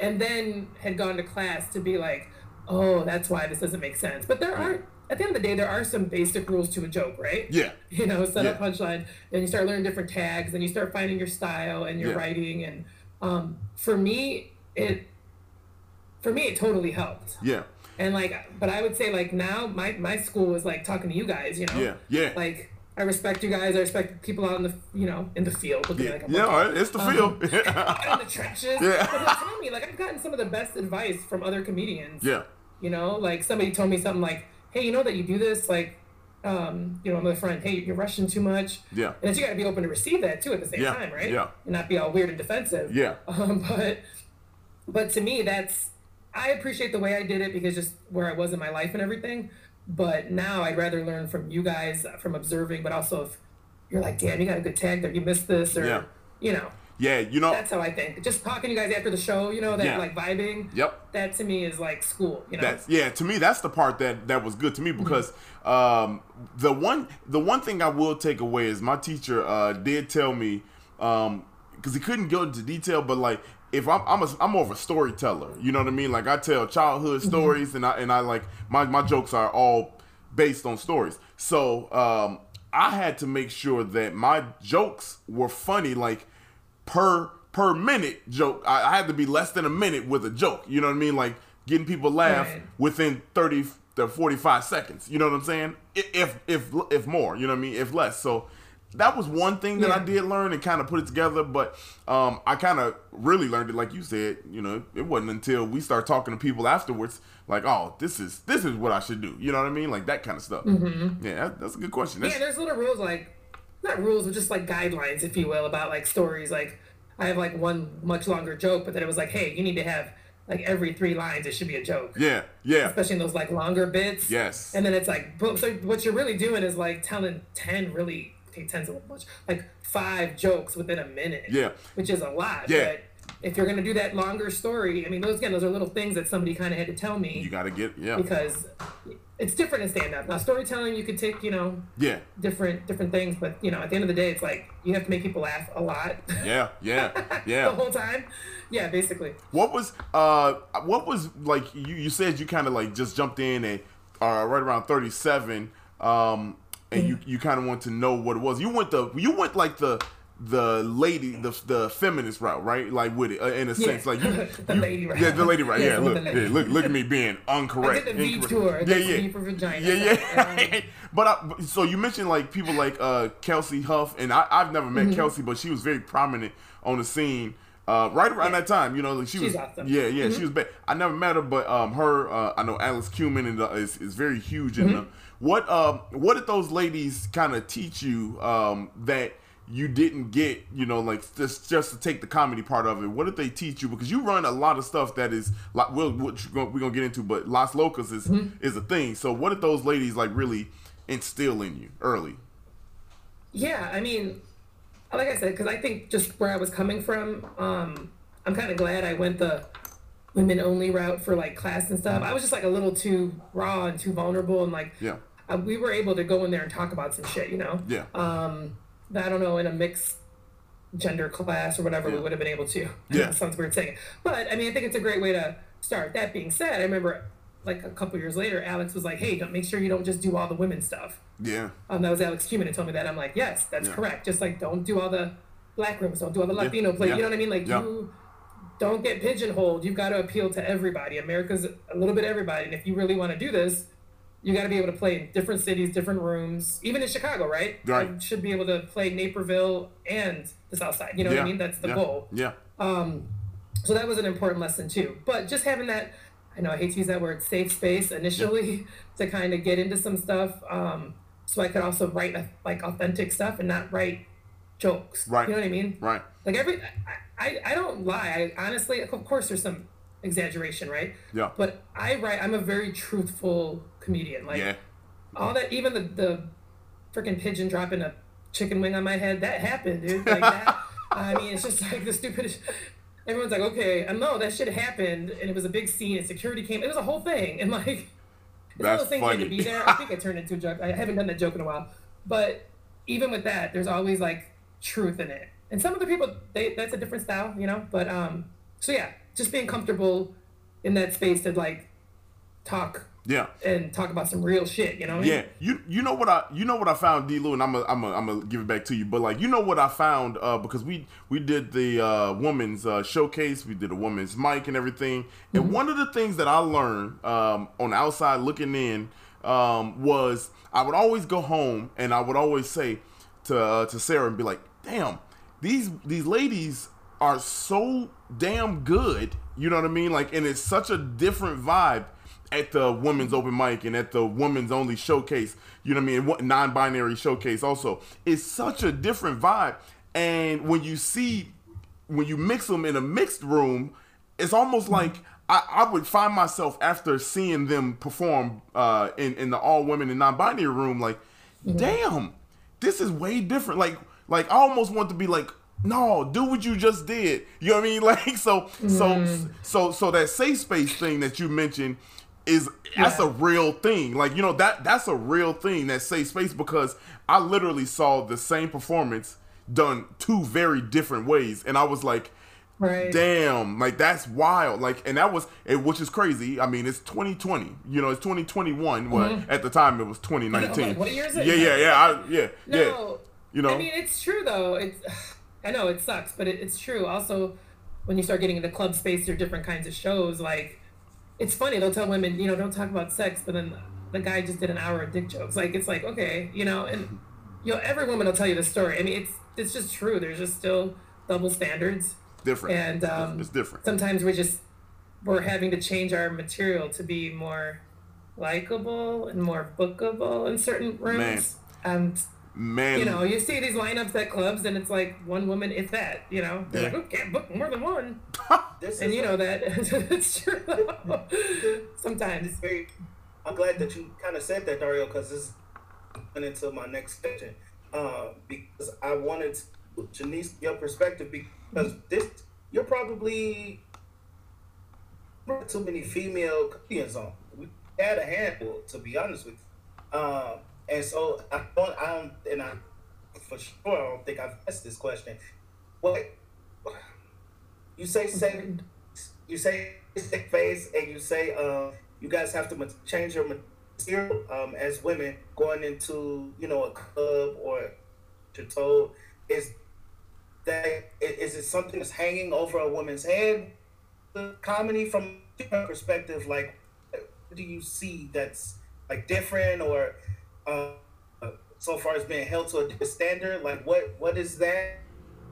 and then had gone to class to be like, oh, that's why this doesn't make sense. But there are at the end of the day, there are some basic rules to a joke, right? Yeah, you know, set up Yeah. punchline, then you start learning different tags, and you start finding your style and your Yeah. writing. And um, for me, it for me it totally helped. yeah, And like, but I would say like now my my school was like talking to you guys, you know, yeah, yeah. like I respect you guys. I respect people out in the you know in the field. Looking yeah, like yeah, it's the Um, field. in the trenches. Yeah. But tell me like I've gotten some of the best advice from other comedians. yeah, You know, like somebody told me something like, "Hey, you know that you do this like." Um, you know, another friend, hey, you're rushing too much. Yeah. And then you got to be open to receive that too at the same Yeah, time, right? yeah. And not be all weird and defensive. yeah, Um, but but to me, that's I appreciate the way I did it because just where I was in my life and everything. But now I'd rather learn from you guys uh, from observing, but also if you're like, damn, you got a good tag there, you missed this, or Yeah. you know, yeah. You know, that's how I think. Just talking to you guys after the show, you know, that Yeah. like vibing. Yep. That to me is like school, you know. That's yeah. To me, that's the part that that was good to me because um, the one the one thing I will take away is my teacher uh, did tell me because he couldn't go into detail, but like if I'm I'm, a, I'm more of a storyteller, you know what I mean? Like I tell childhood stories, and I and I like my my jokes are all based on stories. So um, I had to make sure that my jokes were funny, like per per minute joke. I, I had to be less than a minute with a joke. You know what I mean? Like getting people laugh Right. within thirty to forty five seconds. You know what I'm saying? If if if more, you know what I mean? If less. So that was one thing that I did learn and kind of put it together. But um, I kind of really learned it, like you said. You know, it wasn't until we start talking to people afterwards, like, oh, this is this is what I should do. You know what I mean? Like that kind of stuff. Yeah, that, that's a good question. Yeah, there's little rules like not rules, but just like guidelines, if you will, about like stories. Like I have like one much longer joke, but then it was like, hey, you need to have like every three lines, it should be a joke. yeah, yeah, Especially in those like longer bits. Yes. And then it's like. So what you're really doing is like telling ten really, ten's a little much, like five jokes within a minute. Yeah. Which is a lot. Yeah. But if you're gonna do that longer story, I mean, those again, those are little things that somebody kind of had to tell me you got to get yeah, because it's different in stand up. Now storytelling, you could take, you know, yeah. different different things but you know at the end of the day it's like you have to make people laugh a lot Yeah, yeah, yeah. the whole time yeah basically What was uh what was like you you said you kind of like just jumped in and uh, right around 37 um and you you kind of want to know what it was. You went the you went like the the lady the the feminist route, right? Like with it uh, in a Yeah. sense like you, The you- lady route. Yeah, the lady right. Yes, Yeah, look. lady. Yeah, look look at me being I incorrect. did the V incorrect. tour Yeah, yeah. For vagina Yeah, yeah. but I, so you mentioned like people like uh, Kelsie Huff, and I, I've never Mm-hmm. met Kelsie, but she was very prominent on the scene. Uh, right around that time, you know, like she She's was, awesome. yeah, yeah, she was bad. I never met her, but um, her, uh, I know Alice Kumin and uh, is, is very huge in the. What um, what did those ladies kind of teach you um that you didn't get, you know, like just just to take the comedy part of it? What did they teach you? Because you run a lot of stuff that is like we'll, we're gonna get into, but Las Locas is is a thing. So what did those ladies like really instill in you early? Yeah, I mean, like I said, because I think just where I was coming from, um, I'm kind of glad I went the women only route for like class and stuff. I was just like a little too raw and too vulnerable, and like Yeah, uh, we were able to go in there and talk about some shit, you know. yeah, Um, I don't know in a mixed gender class or whatever we would have been able to. Yeah. sounds weird saying it, but I mean I think it's a great way to start. That being said, I remember like a couple years later, Alex was like, "Hey, don't make sure you don't just do all the women stuff." yeah, Um, that was Alex Kumin who told me that. I'm like, yes, that's Yeah. correct. Just like don't do all the black rooms, don't do all the Latino play. Yeah. You know what I mean? Like Yeah. you don't get pigeonholed. You've got to appeal to everybody. America's a little bit everybody, and if you really want to do this, you got to be able to play in different cities, different rooms. Even in Chicago, right? Right. I should be able to play Naperville and the South Side. You know yeah. what I mean? That's the yeah. goal. Yeah, So that was an important lesson too. But just having that, I know I hate to use that word, safe space initially to kind of get into some stuff, um, so I could also write like authentic stuff and not write jokes. Right. You know what I mean? right, Like every, I, I, don't lie. I honestly, of course, there's some exaggeration, right? Yeah. But I write. I'm a very truthful comedian. Like yeah, all that, even the the freaking pigeon dropping a chicken wing on my head, that happened, dude. Like that. I mean, it's just like the stupidest. Everyone's like, okay, I know that shit happened, and it was a big scene, and security came. It was a whole thing, and like, it's That's those things you had to be there. I think I turned into a joke. I haven't done that joke in a while, but even with that, there's always like truth in it. And some of the people, they that's a different style, you know. But um, so yeah, just being comfortable in that space to like talk yeah. and talk about some real shit, you know? What I mean? Yeah, you you know what I you know what I found, D. Lew, and I'm a, I'm a, I'm gonna give it back to you. But like you know what I found uh, because we we did the uh, woman's uh, showcase, we did a woman's mic and everything. And one of the things that I learned um, on the outside looking in um, was I would always go home and I would always say to uh, to Sarah and be like, "Damn, these these ladies are so damn good." You know what I mean? Like, and it's such a different vibe at the women's open mic and at the women's only showcase, you know what I mean, what- non-binary showcase also. It's such a different vibe. And when you see, when you mix them in a mixed room, it's almost like I, I would find myself after seeing them perform uh, in, in the all women and non-binary room, like, damn, this is way different. Like, like I almost want to be like, no, do what you just did. You know what I mean? Like, so, so, mm. so, so that safe space thing that you mentioned is that's a real thing. Like, you know that that's a real thing that safe space because I literally saw the same performance done two very different ways, and I was like. Right. Damn, like that's wild. Like, and that was, it, which is crazy. I mean, it's 2020. You know, it's 2021. Well, mm-hmm. at the time it was 2019. Like, what year is it? Yeah, yeah, yeah, I, yeah, No, yeah. You know, I mean it's true though. It's I know it sucks, but it, it's true. Also, when you start getting into club space or different kinds of shows, like it's funny. They'll tell women, you know, don't talk about sex, but then the guy just did an hour of dick jokes. Like it's like okay, you know, and mm-hmm. you know every woman will tell you the story. I mean, it's it's just true. There's just still double standards, different. and um, it's different. sometimes we just we're having to change our material to be more likable and more bookable in certain rooms. And Man, you know, you see these lineups at clubs, and it's like one woman, if that. You know, they're Yeah. like, "Oh, can't book more than one," This and is you know that it's true. Sometimes, very. I'm glad that you kind of said that, Dario, because this went into my next section. Uh, because I wanted to, Janice your perspective because this you're probably not too many female comedians on. We had a handful, to be honest with you. Um, and so I don't, I don't, and I for sure I don't think I've asked this question. What you say? Say you say stick face and you say uh, you guys have to change your material um, as women going into you know a club or you're told is that i- is it something that's hanging over a woman's head the comedy from your perspective like what do you see that's like different or uh, so far as being held to a different standard like what what is that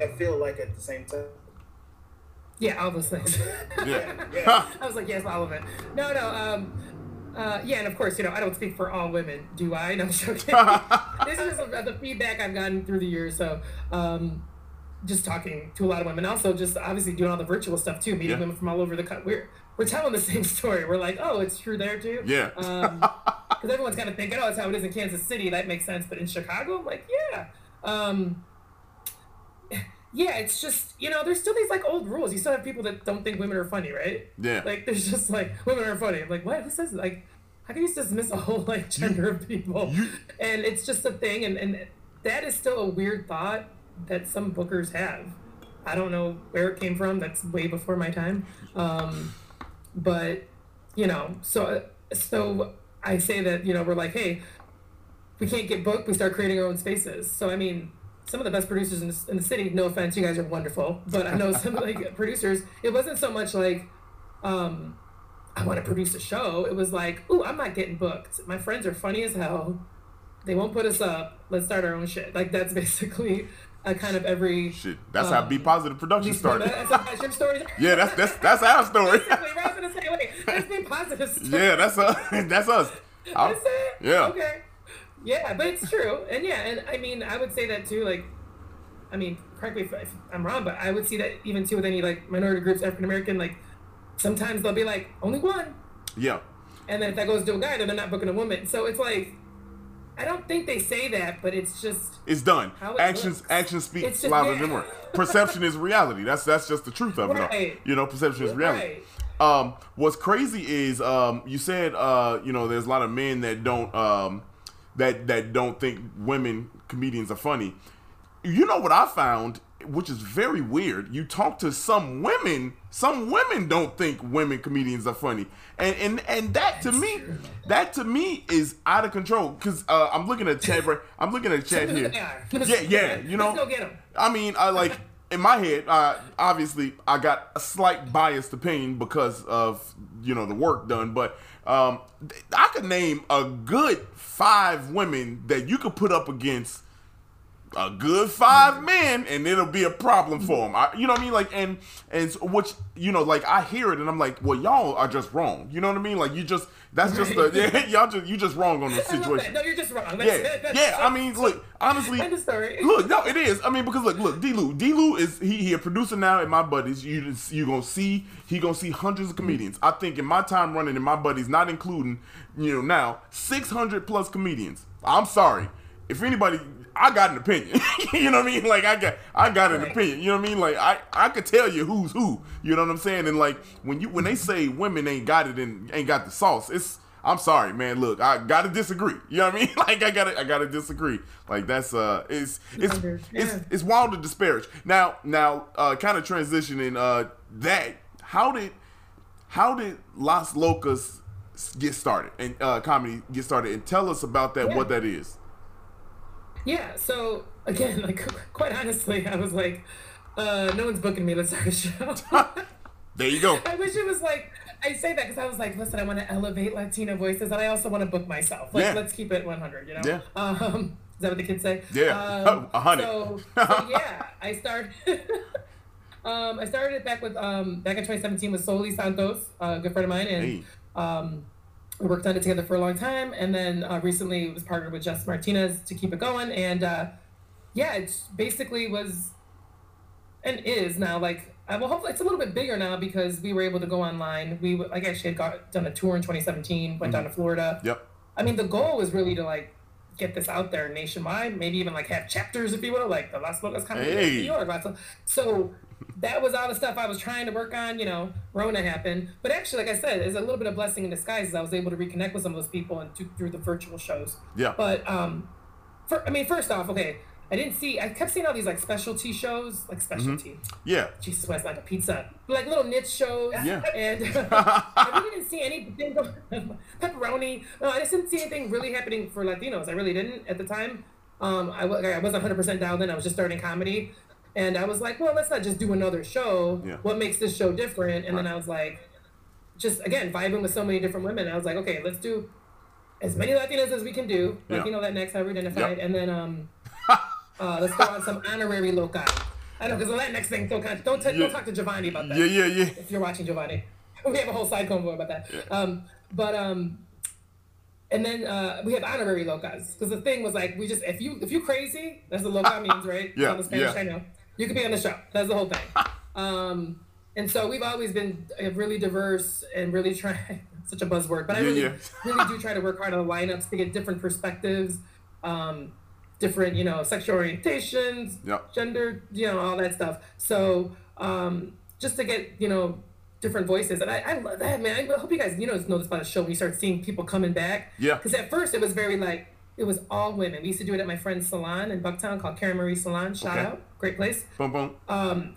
I feel like at the same time Yeah, all those things. Yeah. I was like, yes, all of it. No, no. Um, uh, yeah, and of course, you know, I don't speak for all women, do I? No, I'm joking. this is just the feedback I've gotten through the years. So, um, just talking to a lot of women, also just obviously doing all the virtual stuff too, meeting Yeah. women from all over the country. We're we're telling the same story. We're like, oh, it's true there too. Yeah. Because everyone's kind of thinking, oh, it's how it is in Kansas City. That makes sense. But in Chicago, I'm like, yeah. Um, yeah, it's just you know, there's still these like old rules. You still have people that don't think women are funny, right? Yeah. Like there's just like women are funny. I'm like, what? Who says like? How can you dismiss a whole like gender of people? and it's just a thing, and and that is still a weird thought that some bookers have. I don't know where it came from. That's way before my time. Um, but you know, so so I say that you know we're like, hey, we can't get booked. We start creating our own spaces. So I mean, some of the best producers in the, in the city. No offense, you guys are wonderful, but I know some like producers. It wasn't so much like, um, I want to produce a show. It was like, ooh, I'm not getting booked. My friends are funny as hell. They won't put us up. Let's start our own shit. Like that's basically a kind of every. Shit, that's how um, Be Positive Production started. That's, that's story. Yeah, that's that's that's our story. Basically, right? I was gonna say, wait, let's be positive. Stuff. yeah, that's us. That's us. That's it? Yeah. Okay. Yeah, but it's true. And yeah, and I mean, I would say that too. Like, I mean, correct me if, if I'm wrong, but I would see that even too with any like minority groups, African American, like sometimes they'll be like only one, Yeah. and then if that goes to a guy, then they're not booking a woman. So it's like, I don't think they say that, but it's just It's done. How it Actions looks. actions speak louder than words. Perception is reality. That's that's just the truth of it all. Right. You know, perception is reality. Right. Um, what's crazy is um, you said uh, you know there's a lot of men that don't um, that that don't think women comedians are funny. You know what I found, which is very weird. You talk to some women, some women don't think women comedians are funny, and and and that to me, that to me is out of control. Because uh, I'm looking at chat. right- I'm looking at Chad here. Yeah, yeah. You know, Let's go get 'em. I mean, I like in my head. Uh, obviously, I got a slight biased opinion because of you know the work done, but um, I could name a good five women that you could put up against a good five mm. men, and it'll be a problem for mm. them. I, you know what I mean? Like, and and so which you know, like I hear it, and I'm like, well, y'all are just wrong. You know what I mean? Like, you just that's just the yeah, y'all just you just wrong on the I love that. situation. No, you're just wrong. That's, Yeah, that's yeah. I mean, look, honestly, End of story. Look, no, it is. I mean, because look, look, D-Lew, D-Lew is he he a producer now and my buddies. You you gonna see he gonna see hundreds of comedians. I think in my time running in my buddies, not including you know now six hundred plus comedians. I'm sorry if anybody. I got an opinion. you know what I mean? Like I got I got an Right. opinion. You know what I mean? Like I I could tell you who's who. You know what I'm saying? And like when you when they say women ain't got it and ain't got the sauce, it's I'm sorry, man. Look, I gotta disagree. You know what I mean? Like I gotta I gotta disagree. Like that's uh it's it's it's it's wild to disparage. Now now uh kind of transitioning uh that how did how did Las Locas get started and uh comedy get started and tell us about that Yeah. what that is. Yeah, so again, like quite honestly, I was like, uh, no one's booking me. Let's start a show. There you go. I wish it was like I say that because I was like, listen, I want to elevate Latino voices, and I also want to book myself. Like, Yeah. let's keep it 100. You know? Yeah. Um, is that what the kids say? Yeah. Um, A hundred. So, so yeah, I started. um, I started it back with um back in 2017 with Soli Santos, a good friend of mine, and Hey. um, we worked on it together for a long time, and then uh, recently was partnered with Jess Martinez to keep it going, and uh, yeah, it basically was and is now like uh, well hopefully it's a little bit bigger now because we were able to go online. We like actually had got done a tour in 2017, went down to Florida. Yep. I mean the goal was really to like get this out there nationwide, maybe even like have chapters if you will, like the Las Vegas kind of Hey. New York. Lots of, so that was all the stuff I was trying to work on. You know, Rona happened, but actually, like I said, it's a little bit of blessing in disguise. As I was able to reconnect with some of those people and to, through the virtual shows. Yeah. But um, for I mean, first off, okay, I didn't see. I kept seeing all these like specialty shows, like specialty. Yeah. Jesus Christ, like a pizza, like little niche shows. Yeah. And I really didn't see anything. Pepperoni. No, I just didn't see anything really happening for Latinos. I really didn't at the time. Um, I, I wasn't 100% dialed in. I was just starting comedy. And I was like, well, let's not just do another show. Yeah. What makes this show different? And then I was like, just again, vibing with so many different women. I was like, okay, let's do as many Latinas as we can do. Yeah. you know, that next however identified. Yep. And then um, uh, let's go on some honorary loci. I know because the next thing don't don't, don't, Yeah. don't talk to Giovanni about that. Yeah, yeah, yeah. If you're watching Giovanni, we have a whole side convo about that. Um, but um, and then uh, we have honorary locas because the thing was like we just if you if you crazy that's what loca means right? Yeah, the Spanish yeah. I know. You could be on the show. That's the whole thing. um, and so we've always been uh, really diverse and really trying. Such a buzzword, but I really, yeah. really do try to work hard on the lineups to get different perspectives, um, different you know sexual orientations, Yeah. gender, you know all that stuff. So um, just to get you know different voices, and I, I love that man. I hope you guys you know know this about the show when you start seeing people coming back. Yeah. Because at first it was very like it was all women. We used to do it at my friend's salon in Bucktown called Karen Marie Salon. Shout Okay. out, great place Boom, boom. um,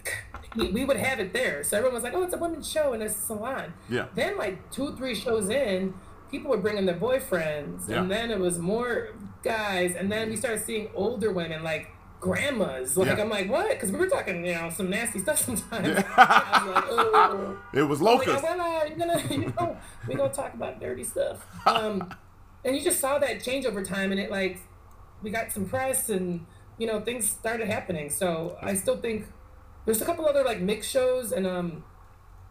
we we would have it there. So everyone was like, oh, it's a women's show in a salon. Yeah. Then, like, two, three shows in, people were bringing their boyfriends. Yeah. And then it was more guys. And then we started seeing older women, like grandmas. Like, Yeah. I'm like, what? Because we were talking, you know, some nasty stuff sometimes. I was like, oh. It was like, locust. oh, well, uh, you're gonna, you know, we gonna talk about dirty stuff. Um, and you just saw that change over time, and it like, we got some press, and you know, things started happening. So I still think there's a couple other like mix shows, and um,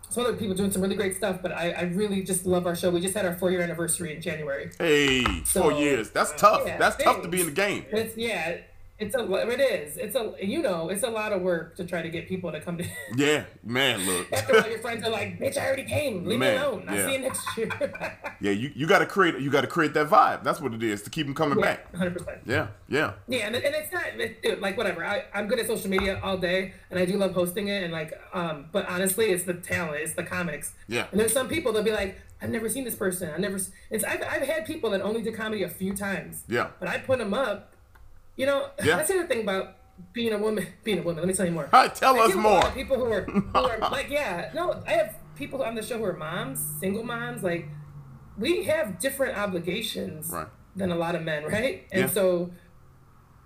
some other people doing some really great stuff. But I, I really just love our show. We just had our four year anniversary in January. Hey, four So, years. That's tough. yeah, That's tough to be in the game. It's yeah. It's a it is it's a you know it's a lot of work to try to get people to come to Yeah, man. Look. after all your friends are like bitch I already came leave Man, me alone I'll yeah. see you next year yeah, you, you got to create. You got to create that vibe. That's what it is to keep them coming back. hundred percent Yeah, yeah. Yeah, and, and it's not it, dude, like whatever. I, I'm good at social media all day, and I do love hosting it. And like, um, but honestly, it's the talent, it's the comics. Yeah. And there's some people that'll be like, I've never seen this person. I never. It's I've, I've had people that only did comedy a few times. Yeah. But I put them up. You know, Yeah. that's the other thing about being a woman. Being a woman. Let me tell you more. Right, tell I us deal with a lot more. People who are, who are like, yeah, no, I have people on the show who are moms, single moms. Like, we have different obligations Right. than a lot of men, right? And Yeah. so,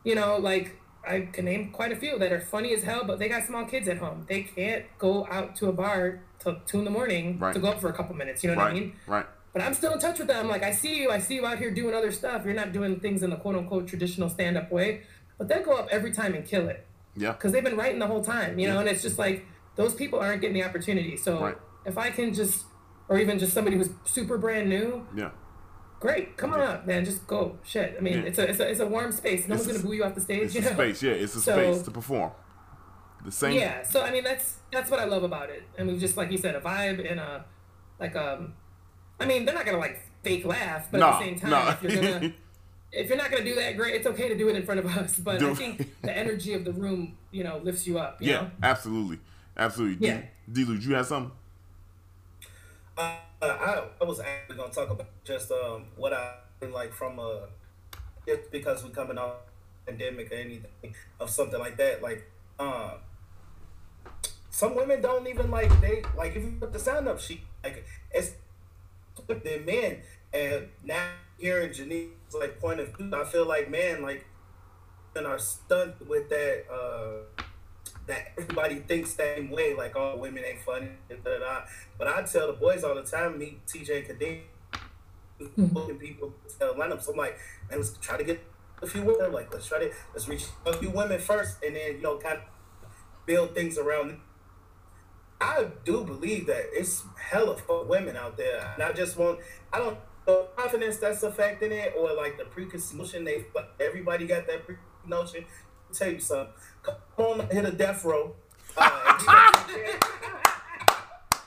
you know, like I can name quite a few that are funny as hell, but they got small kids at home. They can't go out to a bar till two in the morning Right. to go up for a couple minutes. You know what I mean? right. But I'm still in touch with them. Like I see you, I see you out here doing other stuff. You're not doing things in the quote unquote traditional stand up way, but they'll go up every time and kill it Yeah, because they've been writing the whole time, you know. And it's just like those people aren't getting the opportunity. So Right. if I can just, or even just somebody who's super brand new, yeah. great, come on up, man, just go. Shit, I mean, Yeah. it's a it's a it's a warm space. No It's one's a- gonna boo you off the stage, It's you a space. Yeah, it's a So- space to perform. The same. Yeah, so I mean that's that's what I love about it. And we just like you said, a vibe and a like um, I mean they're not gonna like fake laugh, but No, at the same time, no. if you're gonna if you're not gonna do that, great, it's okay to do it in front of us. But Do- I think the energy of the room, you know, lifts you up. You Yeah, know? absolutely, absolutely. Yeah. D. D. you have something? Uh, I, I was actually gonna talk about just um what I like from a just because we're coming off pandemic or anything of something like that like uh some women don't even like they like if you put the sound up she like it's with the men and now hearing Janice's like point of view I feel like man like and are stunned with that uh that everybody thinks same way, like oh women ain't funny, da, da, da. but I tell the boys all the time, meet TJ Kadeem, looking people tell lineups. I'm like, man, let's try to get a few women. Like let's try to let's reach a few women first, and then you know kind of build things around. I do believe that it's hella for women out there, and I just want I don't know confidence that's affecting it or like the preconceived notion they but everybody got that preconceived notion. I'll tell you something. Come on, hit a death row. Uh,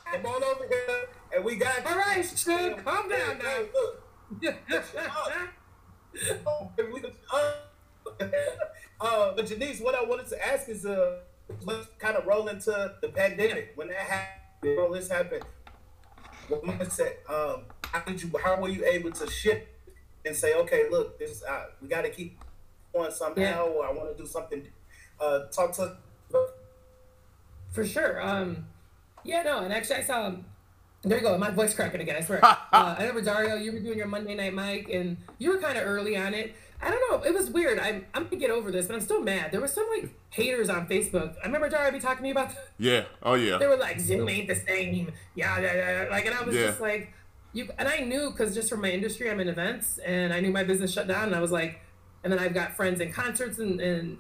come on over here, and we got All right, Suge, calm down now. Look, Oh, uh, uh, but Janice, what I wanted to ask is, uh, let's kind of roll into the pandemic. When that happened, all this happened, what mindset? Um, how did you? How were you able to shift and say, okay, look, this uh, we got to keep going somehow, or I want to do something. Uh, talk to. For sure. Um, yeah, no, and actually I saw. There you go. My voice cracking again. I swear. uh, I remember Dario. You were doing your Monday night mic, and you were kind of early on it. I don't know. It was weird. I'm I'm gonna get over this, but I'm still mad. There were some like haters on Facebook. I remember Dario be talking to me about. Yeah. Oh yeah. They were like, Zoom ain't the same. Yeah, yeah, yeah. Like, and I was Yeah. just like, you. And I knew because just from my industry, I'm in events, and I knew my business shut down, and I was like, and then I've got friends in concerts and and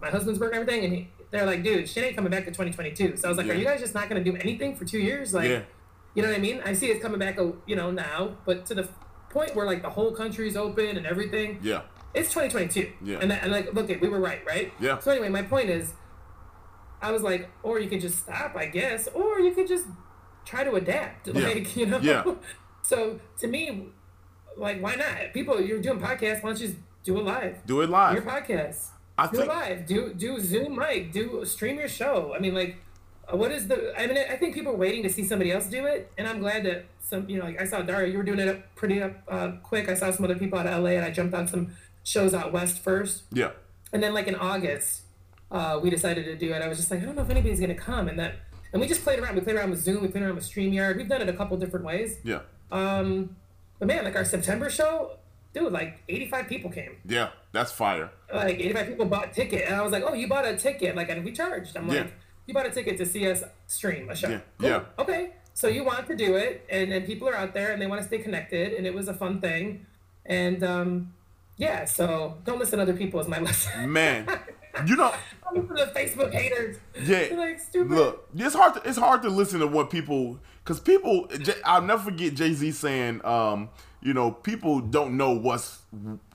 my husband's work and everything, and he, They're like, dude, shit ain't coming back to 2022. So I was like, Yeah. are you guys just not gonna do anything for two years? Like, Yeah. you know what I mean? I see it's coming back, you know, now, but to the point where like the whole country's open and everything, Yeah. It's 2022. Yeah. And, that, and like, look, it, we were right, right? Yeah. So anyway, my point is, I was like, or you could just stop, I guess, or you could just try to adapt, Yeah. like you know. Yeah. So to me, like, why not? People, you're doing podcasts. Why don't you just do it live? Do it live. Your podcast. I do think it live. Do do Zoom mic. Do stream your show. I mean, like, uh, what is the? I mean, I think people are waiting to see somebody else do it, and I'm glad that some. You know, like I saw Dario, you were doing it up pretty up uh, quick. I saw some other people out of LA, and I jumped on some shows out west first. Yeah. And then like in August, uh, we decided to do it. I was just like, I don't know if anybody's gonna come, and that, and we just played around. We played around with Zoom. We played around with Streamyard. We've done it a couple different ways. Yeah. Um, but man, like our September show, dude, like 85 people came. Yeah. That's fire. Like 85 people bought a ticket, and I was like, oh, you bought a ticket, like, and we charged. I'm Yeah. like, you bought a ticket to see us stream a show. Yeah, Cool. yeah. Okay. So you want to do it, and, and people are out there, and they want to stay connected, and it was a fun thing, and um, yeah. So don't listen to other people is my lesson. Man. You know, Don't listen to the Facebook haters. Yeah. Like stupid. Look, it's hard to it's hard to listen to what people because people. I'll never forget Jay Z saying, um, you know, people don't know what's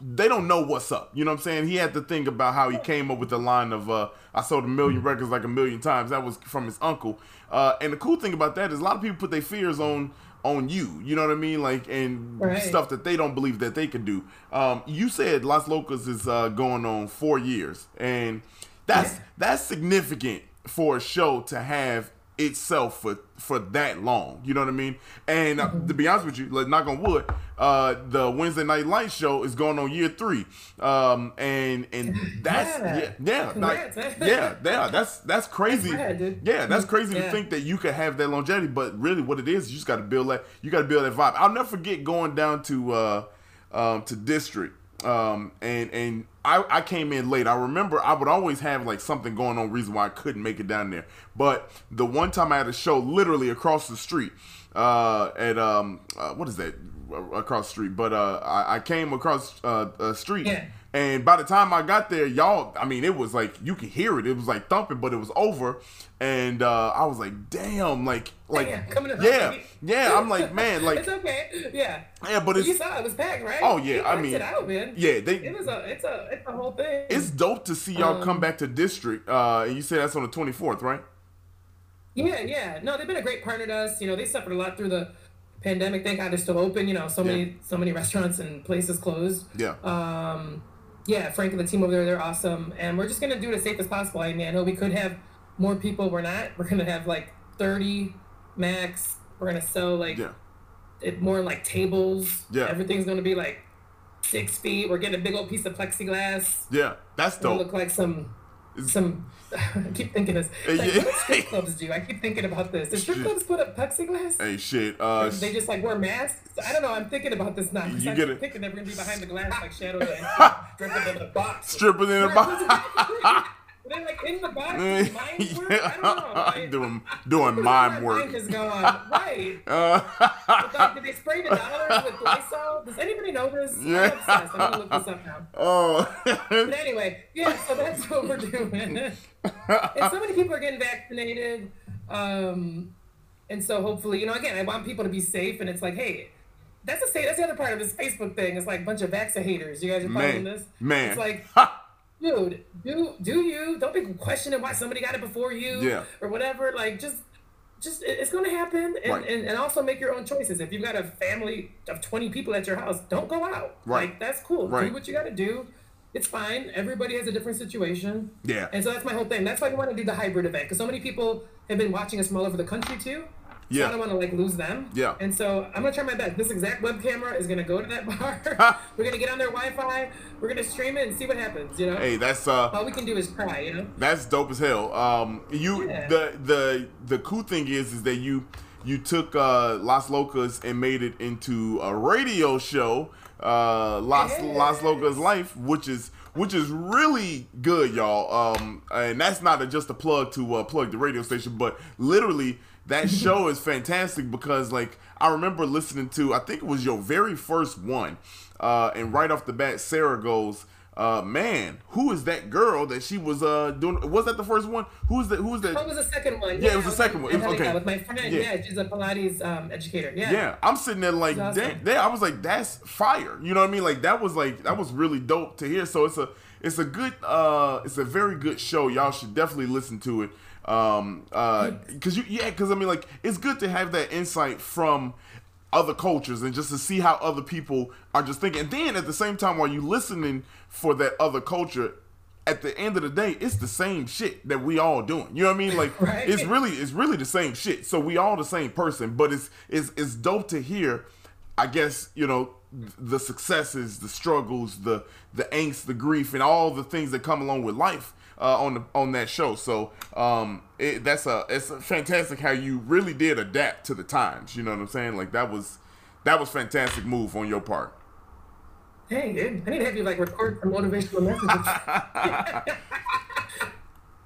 they don't know what's up. You know what I'm saying? He had to think about how he came up with the line of uh, "I sold a million records like a million times." That was from his uncle. Uh, and the cool thing about that is a lot of people put their fears on on you. You know what I mean? Like and Right. stuff that they don't believe that they can do. Um, you said Las Locas is uh, going on four years, and that's that's significant for a show to have itself for for that long. You know what I mean? And uh, to be honest with you, like knock on wood, uh, the Wednesday Night Light show is going on year three, um, and and that's Yeah. yeah yeah like, yeah yeah that's that's crazy. That's rad. Yeah, that's crazy to think that you could have that longevity, but really what it is, you just got to build that. You got to build that vibe. I'll never forget going down to uh, um, to district, um, and and I, I came in late. I remember I would always have like something going on, reason why I couldn't make it down there. But the one time I had a show literally across the street, uh, at um, uh, what is that? Across the street, but uh, I, I came across uh, a street. Yeah. And by the time I got there, y'all, I mean, it was like you could hear it. It was like thumping, but it was over. And uh, I was like, damn, like, like, Yeah, coming to yeah, yeah. I'm like, man, like, it's okay. Yeah. yeah, but it's you saw it was packed, right? Oh, yeah, I mean, out, man. yeah, they- It was a, it's a, it's a whole thing. it's dope to see y'all Um, come back to district. Uh, and you say that's on the 24th, right? Yeah, yeah. No, they've been a great partner to us. You know, they suffered a lot through the pandemic. Thank God they're still open. You know, so many, so many restaurants and places closed. Yeah, Um, yeah, Frank and the team over there, they're awesome, and we're just gonna do it as safe as possible. I mean, I know we could have more people. We're not. We're gonna have like thirty max. We're gonna sell like yeah, it more like tables. Yeah. Everything's gonna be like six feet. We're getting a big old piece of plexiglass. yeah. That's It'll dope. look like some some. I keep thinking this. Like, yeah. What do strip clubs do? I keep thinking about this. Do strip Shit. clubs put up plexiglass? Hey, shit. Uh, They just like wear masks. I don't know. I'm thinking about this now. You I'm get it. thinking they're gonna be behind the glass like shadows and stripping in the box. strippers in the box. They're like in the doing Mind work? I don't know. Doing doing my mime mind work. is gone. Right. Uh, But, like, did they spray the dollars with Lysol? Does anybody know this? Yeah. I'm obsessed. I'm gonna look this up now. oh, But anyway, yeah. So that's what we're doing. and so many people are getting vaccinated. Um, and so hopefully, you know, again, I want people to be safe. And it's like, hey, that's the say. That's the other part of this Facebook thing. It's like a bunch of vaccine haters. You guys are following man, this? man. It's like, dude, do do you? Don't be questioning why somebody got it before you, Yeah. or whatever. Like, just, just it's gonna happen, and, Right. and and also make your own choices. If you've got a family of twenty people at your house, don't go out. Right. Like that's cool. Right. Do what you got to do. It's fine. Everybody has a different situation. Yeah. And so that's my whole thing. That's why we want to do the hybrid event because so many people have been watching us from all over the country too. So Yeah. I don't want to like lose them. Yeah. And so I'm gonna try my best. This exact web camera is gonna go to that bar. We're gonna get on their Wi-Fi. We're gonna stream it and see what happens. You know. hey, that's uh, All we can do is try. You know. That's dope as hell. Um, you Yeah. the the the cool thing is is that you you took uh, Las Locas and made it into a radio show, uh, Las Yes. Las Locas Life, which is which is really good, y'all. Um, and that's not a, just a plug to uh, plug the radio station, but literally that show is fantastic because like I remember listening to I think it was your very first one, uh, and right off the bat, Sarah goes. uh, man, who is that girl that she was uh doing? Was that the first one? Who's that? Who's that? That was the second one. Yeah, it was the second one. I'm telling you Okay. With my friend, Yeah. yeah. she's a Pilates um, educator. Yeah. Yeah, I'm sitting there like, awesome. damn, I was like, that's fire. You know what I mean? Like that was like that was really dope to hear. So it's a it's a good uh it's a very good show. Y'all should definitely listen to it. Um uh cuz you yeah, cuz I mean like it's good to have that insight from other cultures and just to see how other people are just thinking. And then at the same time while you listening for that other culture at the end of the day, it's the same shit that we all doing. You know what I mean? Like Right. it's really it's really the same shit. So we all the same person, but it's it's it's dope to hear. I guess you know the successes, the struggles, the the angst, the grief, and all the things that come along with life uh, on the on that show. So um, it, that's a it's a fantastic how you really did adapt to the times. You know what I'm saying? Like that was that was fantastic move on your part. Dang, dude. I need to have you like record some motivational messages.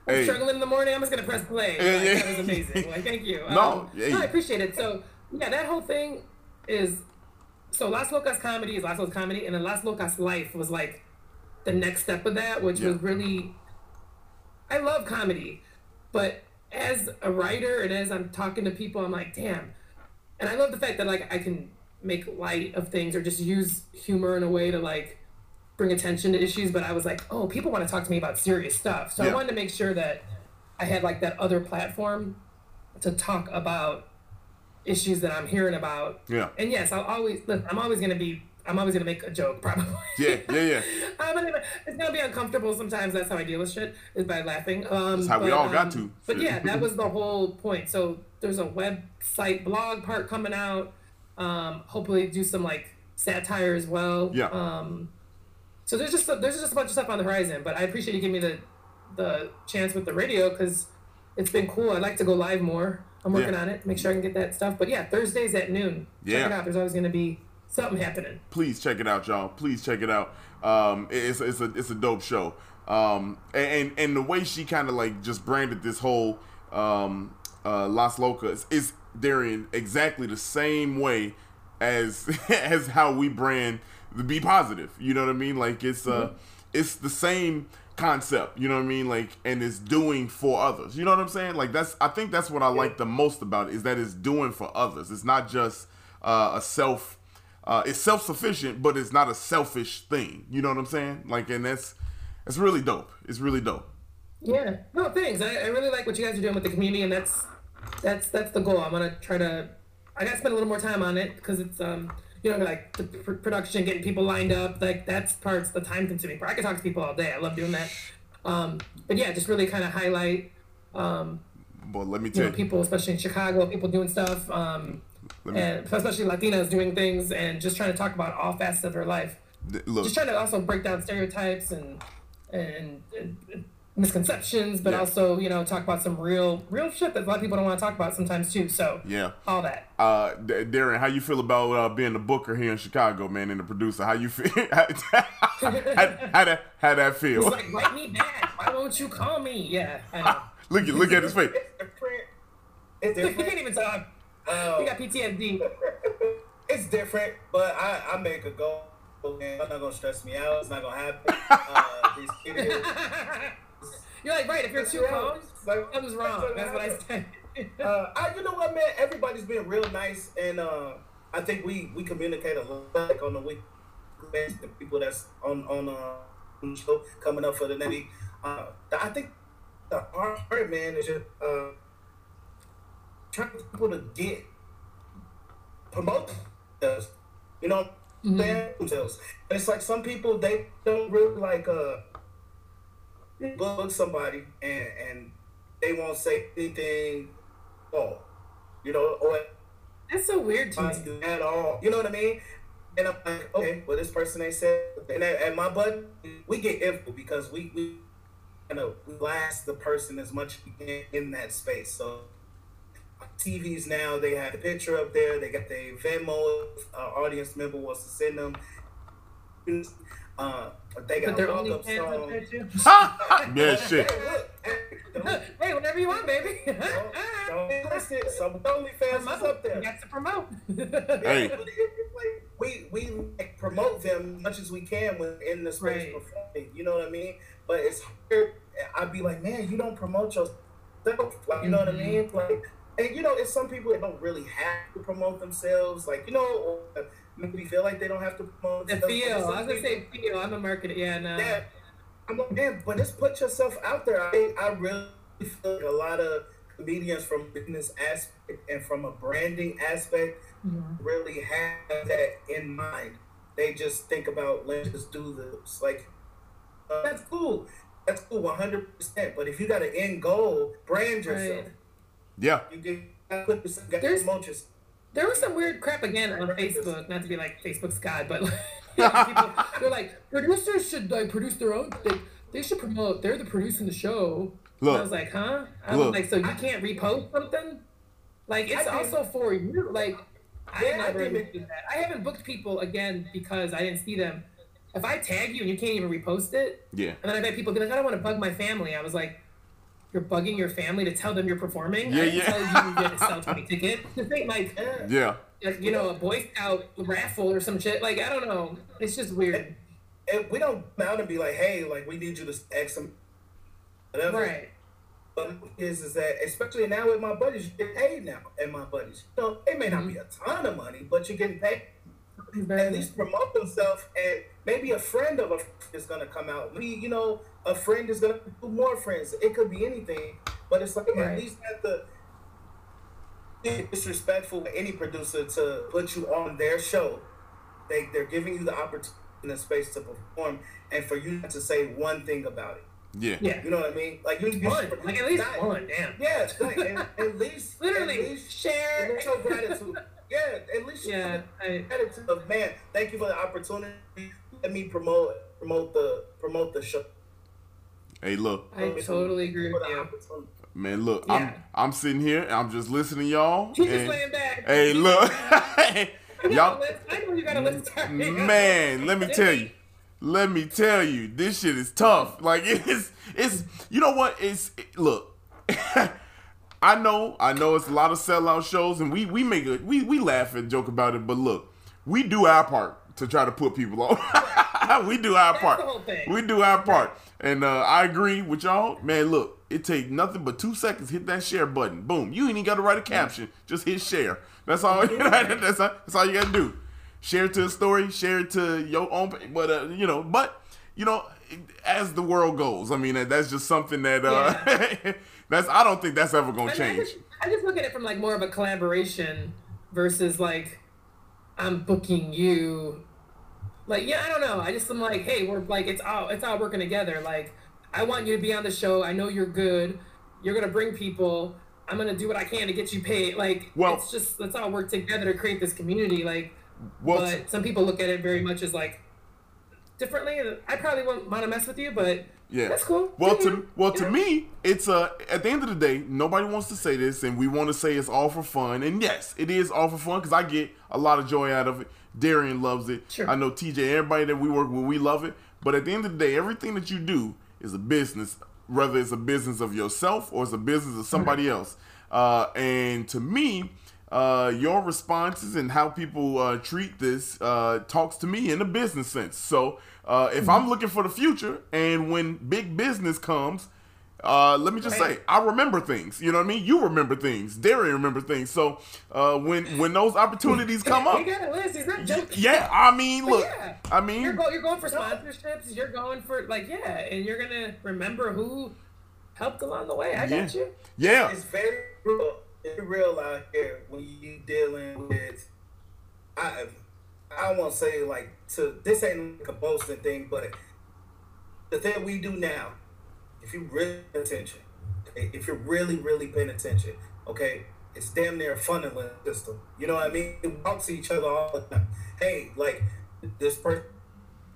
Hey, struggling in the morning, I'm just gonna press play. Like, yeah. That was amazing. Like, thank you. No, Um, yeah, no, I appreciate it. So, yeah, that whole thing is so Las Locas comedy is Las Locas comedy, and then Las Locas life was like the next step of that, which Yeah. was really. I love comedy, but as a writer and as I'm talking to people, I'm like, damn. And I love the fact that like I can make light of things or just use humor in a way to like bring attention to issues. But I was like, oh, people want to talk to me about serious stuff, so Yeah. I wanted to make sure that I had like that other platform to talk about issues that I'm hearing about. Yeah. And yes, I'll always look. I'm always gonna be. I'm always gonna make a joke, probably. Yeah, yeah, yeah. Gonna, it's gonna be uncomfortable sometimes. That's how I deal with shit is by laughing. Um, That's how we but, all got um, to. But yeah, that was the whole point. So there's a website blog part coming out. Um, hopefully do some like satire as well. Yeah. Um, so there's just a, there's just a bunch of stuff on the horizon. But I appreciate you giving me the the chance with the radio because it's been cool. I'd like to go live more. I'm working Yeah. on it. Make sure I can get that stuff. But yeah, Thursdays at noon. Check Yeah. it out. There's always gonna be something happening. please check it out, y'all. Please check it out. Um, it's it's a it's a dope show. Um, and and the way she kind of like just branded this whole um uh Las Locas is they're exactly the same way as as how we brand the Be Positive. You know what I mean? Like it's uh it's the same concept. You know what I mean? Like and it's doing for others. You know what I'm saying? Like that's I think that's what I like the most about it is that it's doing for others. It's not just uh, a self uh, it's self sufficient, but it's not a selfish thing. You know what I'm saying? Like, and that's that's really dope. It's really dope. Yeah. No, thanks. I, I really like what you guys are doing with the community, and that's that's that's the goal. I'm gonna try to. I gotta spend a little more time on it because it's um you know like the pr- production, getting people lined up. Like that's parts the time consuming part. I can talk to people all day. I love doing that. Um, but yeah, just really kind of highlight um But let me you tell know people, especially in Chicago, people doing stuff. Um, and especially Latinas doing things and just trying to talk about all facets of her life th- look, just trying to also break down stereotypes and and, and misconceptions, but Yeah. also you know talk about some real real shit that a lot of people don't want to talk about sometimes too. So yeah. all that. Uh, D- Darrian, how you feel about uh, being the booker here in Chicago, man, and the producer? How you feel? how, how, how that how that feel? It's like write me back. Why won't you call me? Yeah, I know. look at look at his face. It's you different. can't even talk. Um, You got PTSD. it's different, but I, I make a goal. I'm not gonna stress me out. It's not gonna happen. Uh, this- it is- You're like right. If you're too calm, Like, something's wrong. That's what I said. Uh, I, you know what, man? Everybody's been real nice, and uh, I think we we communicate a lot like on the week. The people that's on on uh, the show coming up for the Netty. Uh, I think the hard part, man, is just uh, trying to get people to get promote themselves. You know, they themselves. And it's like some people they don't really like uh book somebody and and they won't say anything oh you know or That's so weird to me. at all you know what i mean and i'm like okay well this person ain't said and at, at my button we get info because we we you know we last the person as much can in that space so TVs now they have the picture up there. They got the Venmo. Uh, audience member wants to send them. Uh, they got But only walk-up fans up song. there too. yeah, shit. Hey, look, hey, hey, whatever you want, baby. don't- don't list it. Some OnlyFans is up You there. got to promote. Hey. Yeah, but it- it's like we we like promote them as much as we can when in the space Right. performing. You know what I mean? But it's hard. I'd be like, man, you don't promote yourself. Like, you know what I Mm-hmm. mean? Like, and you know, it's some people that don't really have to promote themselves. Like, you know, or maybe feel like they don't have to promote The themselves. feel. I was gonna people- say feel. I'm a marketer. Yeah, no. yeah. I'm like, man, but just put yourself out there. I, I really feel like a lot of comedians from business aspect and from a branding aspect really have that in mind. They just think about let's just do this. Like uh, that's cool. That's cool, one hundred percent. But if you got an end goal, brand yourself. Right. Yeah. You get gotta put There's- promote yourself. There was some weird crap again on Facebook. Not to be like Facebook's god, but people, they're like producers should like produce their own. They, they should promote. They're the producer in the show. And I was like, huh? I Look. was like, so you can't repost something? Like it's also for you. Like I Yeah, never did even it. did that. I haven't booked people again because I didn't see them. If I tag you and you can't even repost it, Yeah. and then I've had people be like, I don't want to bug my family. I was like, you're bugging your family to tell them you're performing. Yeah, I didn't yeah. tell you you're gonna sell 20 tickets. This ain't like, uh, Yeah. Yeah. like, you know, a Boy Scout raffle or some shit. Like, I don't know. It's just weird. And we don't come out and be like, hey, like we need you to X some whatever. Right. But is is that especially now with my buddies, you get paid now and my buddies. So it may not be mm-hmm. a ton of money, but you're getting paid. At least promote themselves, and maybe a friend of a friend is gonna come out. We, you know a friend is gonna do more friends. It could be anything, but it's like Right. at least at the be disrespectful to any producer to put you on their show. They they're giving you the opportunity and the space to perform, and for you not to say one thing about it. Yeah. Yeah. You know what I mean? Like you, you One. should- Like, at least not- one. Damn. Yeah, like, at, at least Literally, at least share. show gratitude. Yeah, at least show Yeah. I, gratitude of man. Thank you for the opportunity. Let me promote promote the promote the show. Hey, look, I totally agree with you. man, look. Yeah. I'm I'm sitting here. and I'm just listening y'all. He's just laying back. Hey, look. I y'all. I know you got a list. Man, let me tell you. Let me tell you, this shit is tough. Like it's it's you know what? It's look. I know, I know it's a lot of sellout shows and we we make it we we laugh and joke about it, but look, we do our part to try to put people on. we do our part. the whole thing. We do our part. And uh, I agree with y'all. Man, look, it take nothing but two seconds. Hit that share button. Boom. You ain't even got to write a caption. Just hit share. That's all. that's, all that's all you got to do. Share it to a story. Share it to your own. But uh, you know, but you know, as the world goes, I mean, that's just something that uh, that's. I don't think that's ever gonna mean, I, change. just, I just look at it from like more of a collaboration versus like I'm booking you. Like yeah, I don't know. I just am like, hey, we're like it's all it's all working together. Like I want you to be on the show. I know you're good. You're gonna bring people. I'm gonna do what I can to get you paid. Like Well- it's just let's all work together to create this community. Like, Well, but some people look at it very much as like differently. I probably won't want to mess with you, but Yeah. that's cool. Well, Do to well You to me, it's uh at the end of the day, nobody wants to say this, and we want to say it's all for fun. And yes, it is all for fun because I get a lot of joy out of it. Darrian loves it. Sure. I know TJ, everybody that we work with, we love it. But at the end of the day, everything that you do is a business, whether it's a business of yourself or it's a business of somebody else. Uh, and to me, uh, your responses and how people uh, treat this uh, talks to me in a business sense. So uh, if I'm looking for the future, and when big business comes, uh, let me just Right. say, I remember things. You know what I mean? You remember things. Darrian remember things. So uh, when when those opportunities come up, He got a list. He's not joking. yeah, I mean, look, yeah, I mean, You're, go, you're going for sponsorships. You're going for like yeah, and you're gonna remember who helped along the way. I yeah, got you. yeah, It's very real. It's real out here when you dealing with. I I won't say like to this ain't like a boasting thing, but the thing we do now, if you really pay attention, okay, if you're really really paying attention, okay, it's damn near a funneling system. You know what I mean? We talk to each other all the time. Hey, like this person,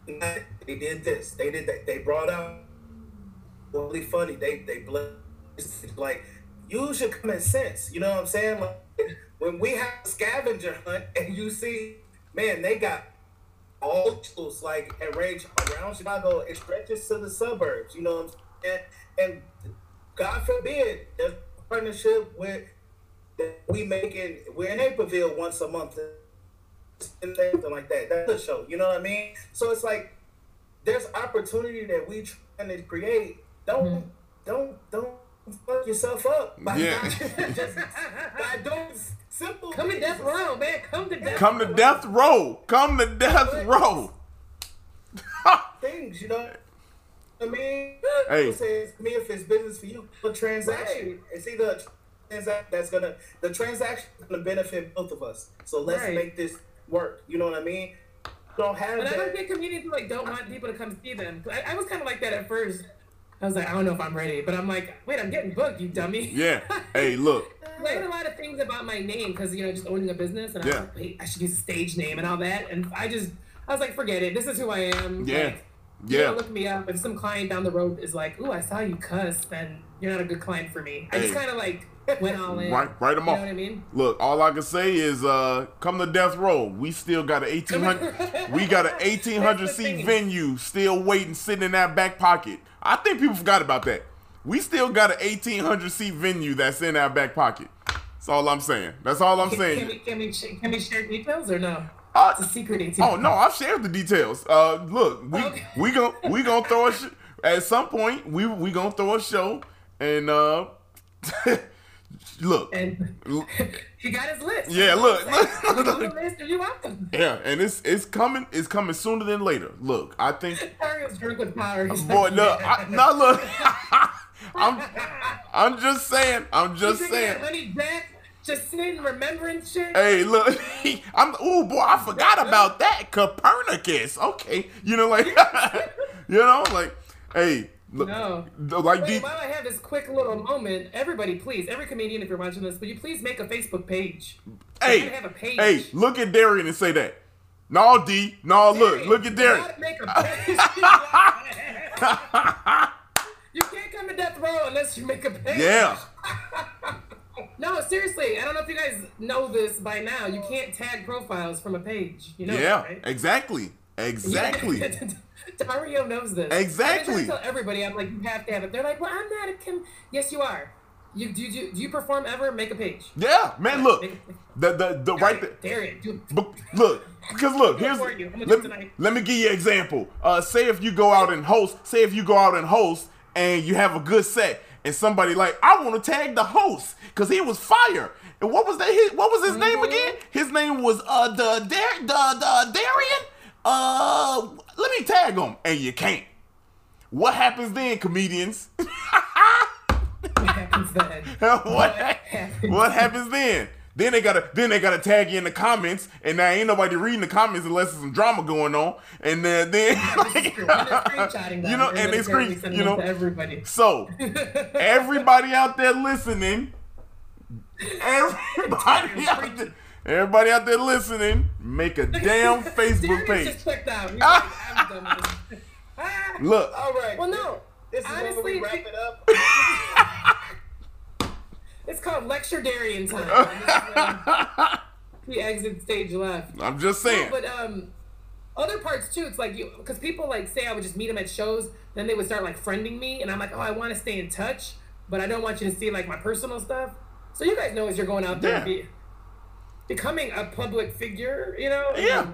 they did this, they did that, they brought out really funny. They they bless like use your common sense. You know what I'm saying? Like when we have a scavenger hunt and you see, man, they got all tools like and range around Chicago. It stretches to the suburbs. You know what I'm saying? And God forbid there's a partnership with that we making. We're in Naperville once a month and something like that. That's a show. You know what I mean? So it's like there's opportunity that we trying to create. Don't Mm-hmm. don't don't fuck yourself up by Yeah. not, just by doing simple. Come to death row, man. Come to death. Come to death row. Come to death row. things, you know. I mean, Hey. hey, say to me if it's business for you, a transaction. It's either a transaction that's gonna the transaction gonna benefit both of us. So let's Right. make this work. You know what I mean? Don't have But I don't think comedians like don't want people to come see them. I, I was kind of like that at first. I was like, I don't know if I'm ready, but I'm like, wait, I'm getting booked, you dummy. Yeah. Hey, look. I heard a lot of things about my name because you know just owning a business, and I was Yeah. like, wait, I should use a stage name and all that, and I just I was like, forget it. This is who I am. Yeah. Like, you Yeah. don't look me up. If some client down the road is like, "Ooh, I saw you cuss," then you're not a good client for me. I just kind of like went all in. Right, write them You off. know what I mean? Look, all I can say is, uh, come to death row. We still got an eighteen hundred. we got an eighteen hundred seat thing. venue still waiting, sitting in that back pocket. I think people forgot about that. We still got an eighteen hundred seat venue that's in our back pocket. That's all I'm saying. That's all I'm Can, saying. can we can we can we share details or no? Uh, It's a secret ATM. Oh no, I've shared the details. Uh, look, we Okay. we gon' we gonna throw a sh- at some point. We we gonna throw a show and uh, look, And he got his list. Yeah, look, Look look. the list. You're them. yeah, and it's it's coming. It's coming sooner than later. Look, I think, Harry drunk with power. Boy, like, no, yeah. I, no, look, I'm I'm just saying. I'm just saying. Honey Jack, just sitting remembering shit. Hey, look, I'm. Oh boy, I forgot about that Copernicus. Okay, you know, like, you know, like, hey, look, No. like, Wait, the- while I have this quick little moment, everybody, please, every comedian, if you're watching this, will you please make a Facebook page? hey, have a page. hey, look at Darrian and say that. No, D, no, look, Darrian, look at Darrian. gotta Make a page. you can't come to death row unless you make a page. Yeah, No, seriously, I don't know if you guys know this by now. You can't tag profiles from a page. You know yeah, that, right? exactly, exactly. Dario knows this. Exactly. I tell everybody, I'm like, you have to have it. They're like, well, I'm not a Kim. Yes, you are. You do you, do you perform ever? Make a page. Yeah, man, look, the the the right there. Darrian, do But look, because look, here's. Let, it let me give you an example. Uh, say if you go out and host, say if you go out and host and you have a good set, and somebody like, I want to tag the host because he was fire. And what was that? His, what was his name Mhm. again? His name was uh the Dar the the Darrian. Uh, let me tag him, and you can't. What happens then, comedians? what happens then? what, what happens then? Then they gotta then they gotta tag you in the comments, and now ain't nobody reading the comments unless there's some drama going on. And then then This is true. And they're screenshotting you know, and they they're gonna be screen you know. everybody. So everybody out there listening, everybody out there, everybody out there listening, make a damn Facebook page. just clicked out. He's like, I'm done with this. Look, All right. Well, no. This is Honestly, when we wrap it- it up. It's called lecture Darrian time. When he exits stage left. I'm just saying. But um, other parts too. It's like you because people like say I would just meet them at shows, then they would start like friending me, and I'm like, oh, I want to stay in touch, but I don't want you to see like my personal stuff. So you guys know as you're going out there, Yeah. be, becoming a public figure, you know. Yeah.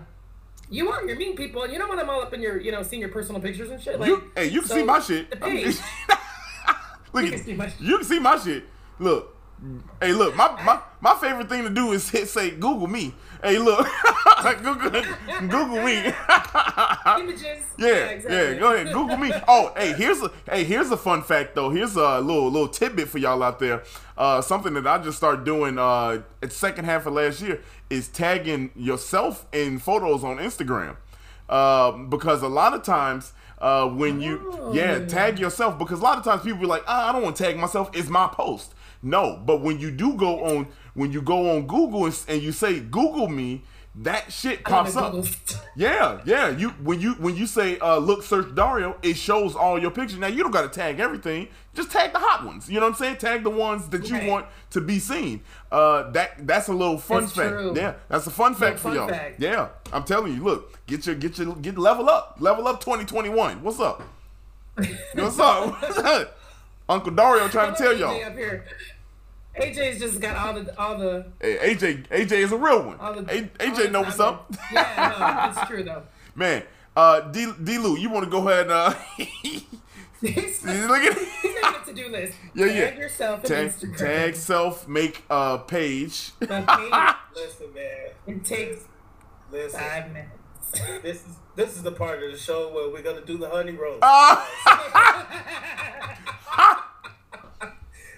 You are. You're meeting people, and you don't want them all up in your, you know, seeing your personal pictures and shit. Like, You, hey, you can so see my shit. The page. Look You can see my- you can see my shit. Look, hey, look, my, my my favorite thing to do is hit say Google me. Hey, look, Google Google me. Images. Yeah, exactly. yeah, go ahead, Google me. Oh, hey, here's a hey, here's a fun fact though. Here's a little little tidbit for y'all out there. Uh, something that I just started doing uh, at second half of last year is tagging yourself in photos on Instagram. Um, because a lot of times uh, when you yeah tag yourself because a lot of times people be like ah, I don't want to tag myself. It's my post. No, but when you do go on when you go on Google and, and you say Google me, that shit pops up. Yeah, yeah. You when you when you say uh, look search Dario, it shows all your pictures. Now you don't got to tag everything. Just tag the hot ones. You know what I'm saying? Tag the ones that you want to be seen. Uh, that that's a little fun That's fact. true. Yeah, that's a fun fact for fun y'all. fact. Yeah, I'm telling you. Look, get your get your get level up, level up 2021. What's up? What's up? Uncle Dario trying to tell AJ y'all. up here. AJ's just got all the all the Hey, AJ AJ is a real one. all the A- AJ the know what's up. Yeah, no, it's true though. Man, Uh, D, D. Lew, you want to go ahead? And uh, He's look at he's a to-do list. Yeah, yeah. Tag yourself in tag, Instagram. tag self make a page. The page, Listen, man. it takes Listen. five minutes. This is this is the part of the show where we're gonna do the honey roast.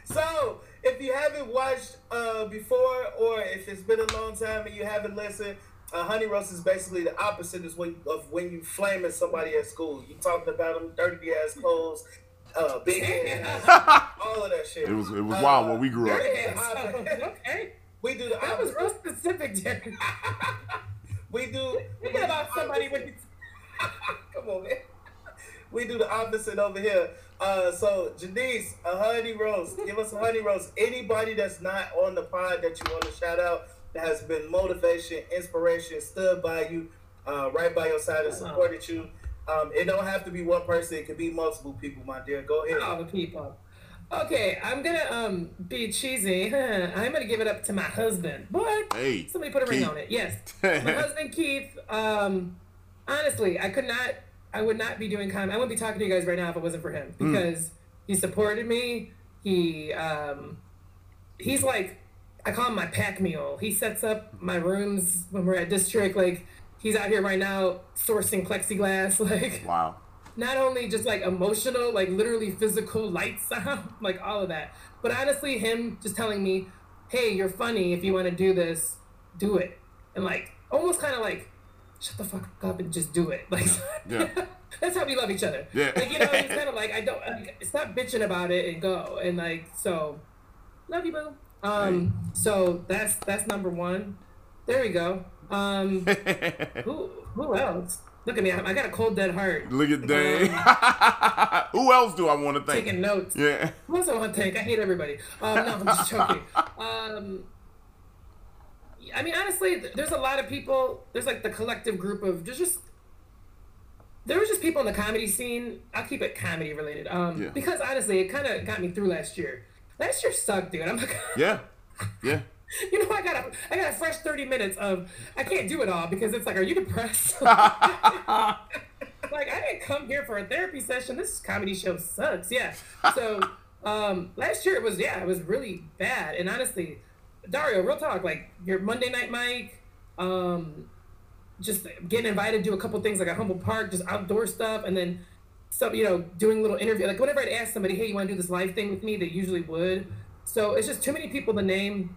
So, if you haven't watched uh, before, or if it's been a long time and you haven't listened, uh, honey roast is basically the opposite is when, of when you flaming somebody at school. You talking about them dirty ass clothes, uh, big ass, all of that shit. It was it was wild when we grew up. Okay. We do the That was real specific, Jerry. We do. we do Thinking about the somebody opposite. with Come on, man. We do the opposite over here. Uh, so Janice, a honey roast. Give us a honey roast. Anybody that's not on the pod that you want to shout out that has been motivation, inspiration, stood by you, uh, right by your side and supported you. Um, it don't have to be one person. It could be multiple people, my dear. Go ahead. all the people. Okay, I'm gonna um be cheesy. I'm gonna give it up to my husband. What? Hey, Somebody put a ring on it. Yes, my husband Keith. Um, honestly, I could not. I would not be doing comedy. I wouldn't be talking to you guys right now if it wasn't for him Hmm. because he supported me. He um, he's like, I call him my pack mule. He sets up my rooms when we're at district. Like he's out here right now sourcing plexiglass. Like Wow. Not only just like emotional, like literally physical light sound, like all of that, but honestly, him just telling me, "Hey, you're funny. If you want to do this, do it," and like almost kind of like, "Shut the fuck up and just do it." Like, Yeah. that's how we love each other. Yeah. Like you know, he's kind of like, I don't. Like, stop bitching about it and go and like so. Love you, boo. Um. So that's that's number one. There we go. Um. who who else? Look at me. I, got a cold dead heart. Look at Dane. Who else do I want to thank? Taking notes. Yeah. Who else I want to thank? I hate everybody. Um, no, I'm just joking. Um, I mean, honestly, there's a lot of people. There's like the collective group of there's just there was just people in the comedy scene. I'll keep it comedy related. Um, Yeah. because honestly, it kind of got me through last year. Last year sucked, dude. I'm like, Yeah. Yeah. you know, I got a I got a fresh 30 minutes of I can't do it all because it's like, are you depressed? like I didn't come here for a therapy session. This comedy show sucks. Yeah. So um last year it was yeah, it was really bad. And honestly, Dario, real talk, like your Monday night mic, um just getting invited to do a couple things like a Humboldt Park, just outdoor stuff, and then some, you know, doing little interview. Like whenever I'd ask somebody, hey, you want to do this live thing with me? They usually would. So it's just too many people to name.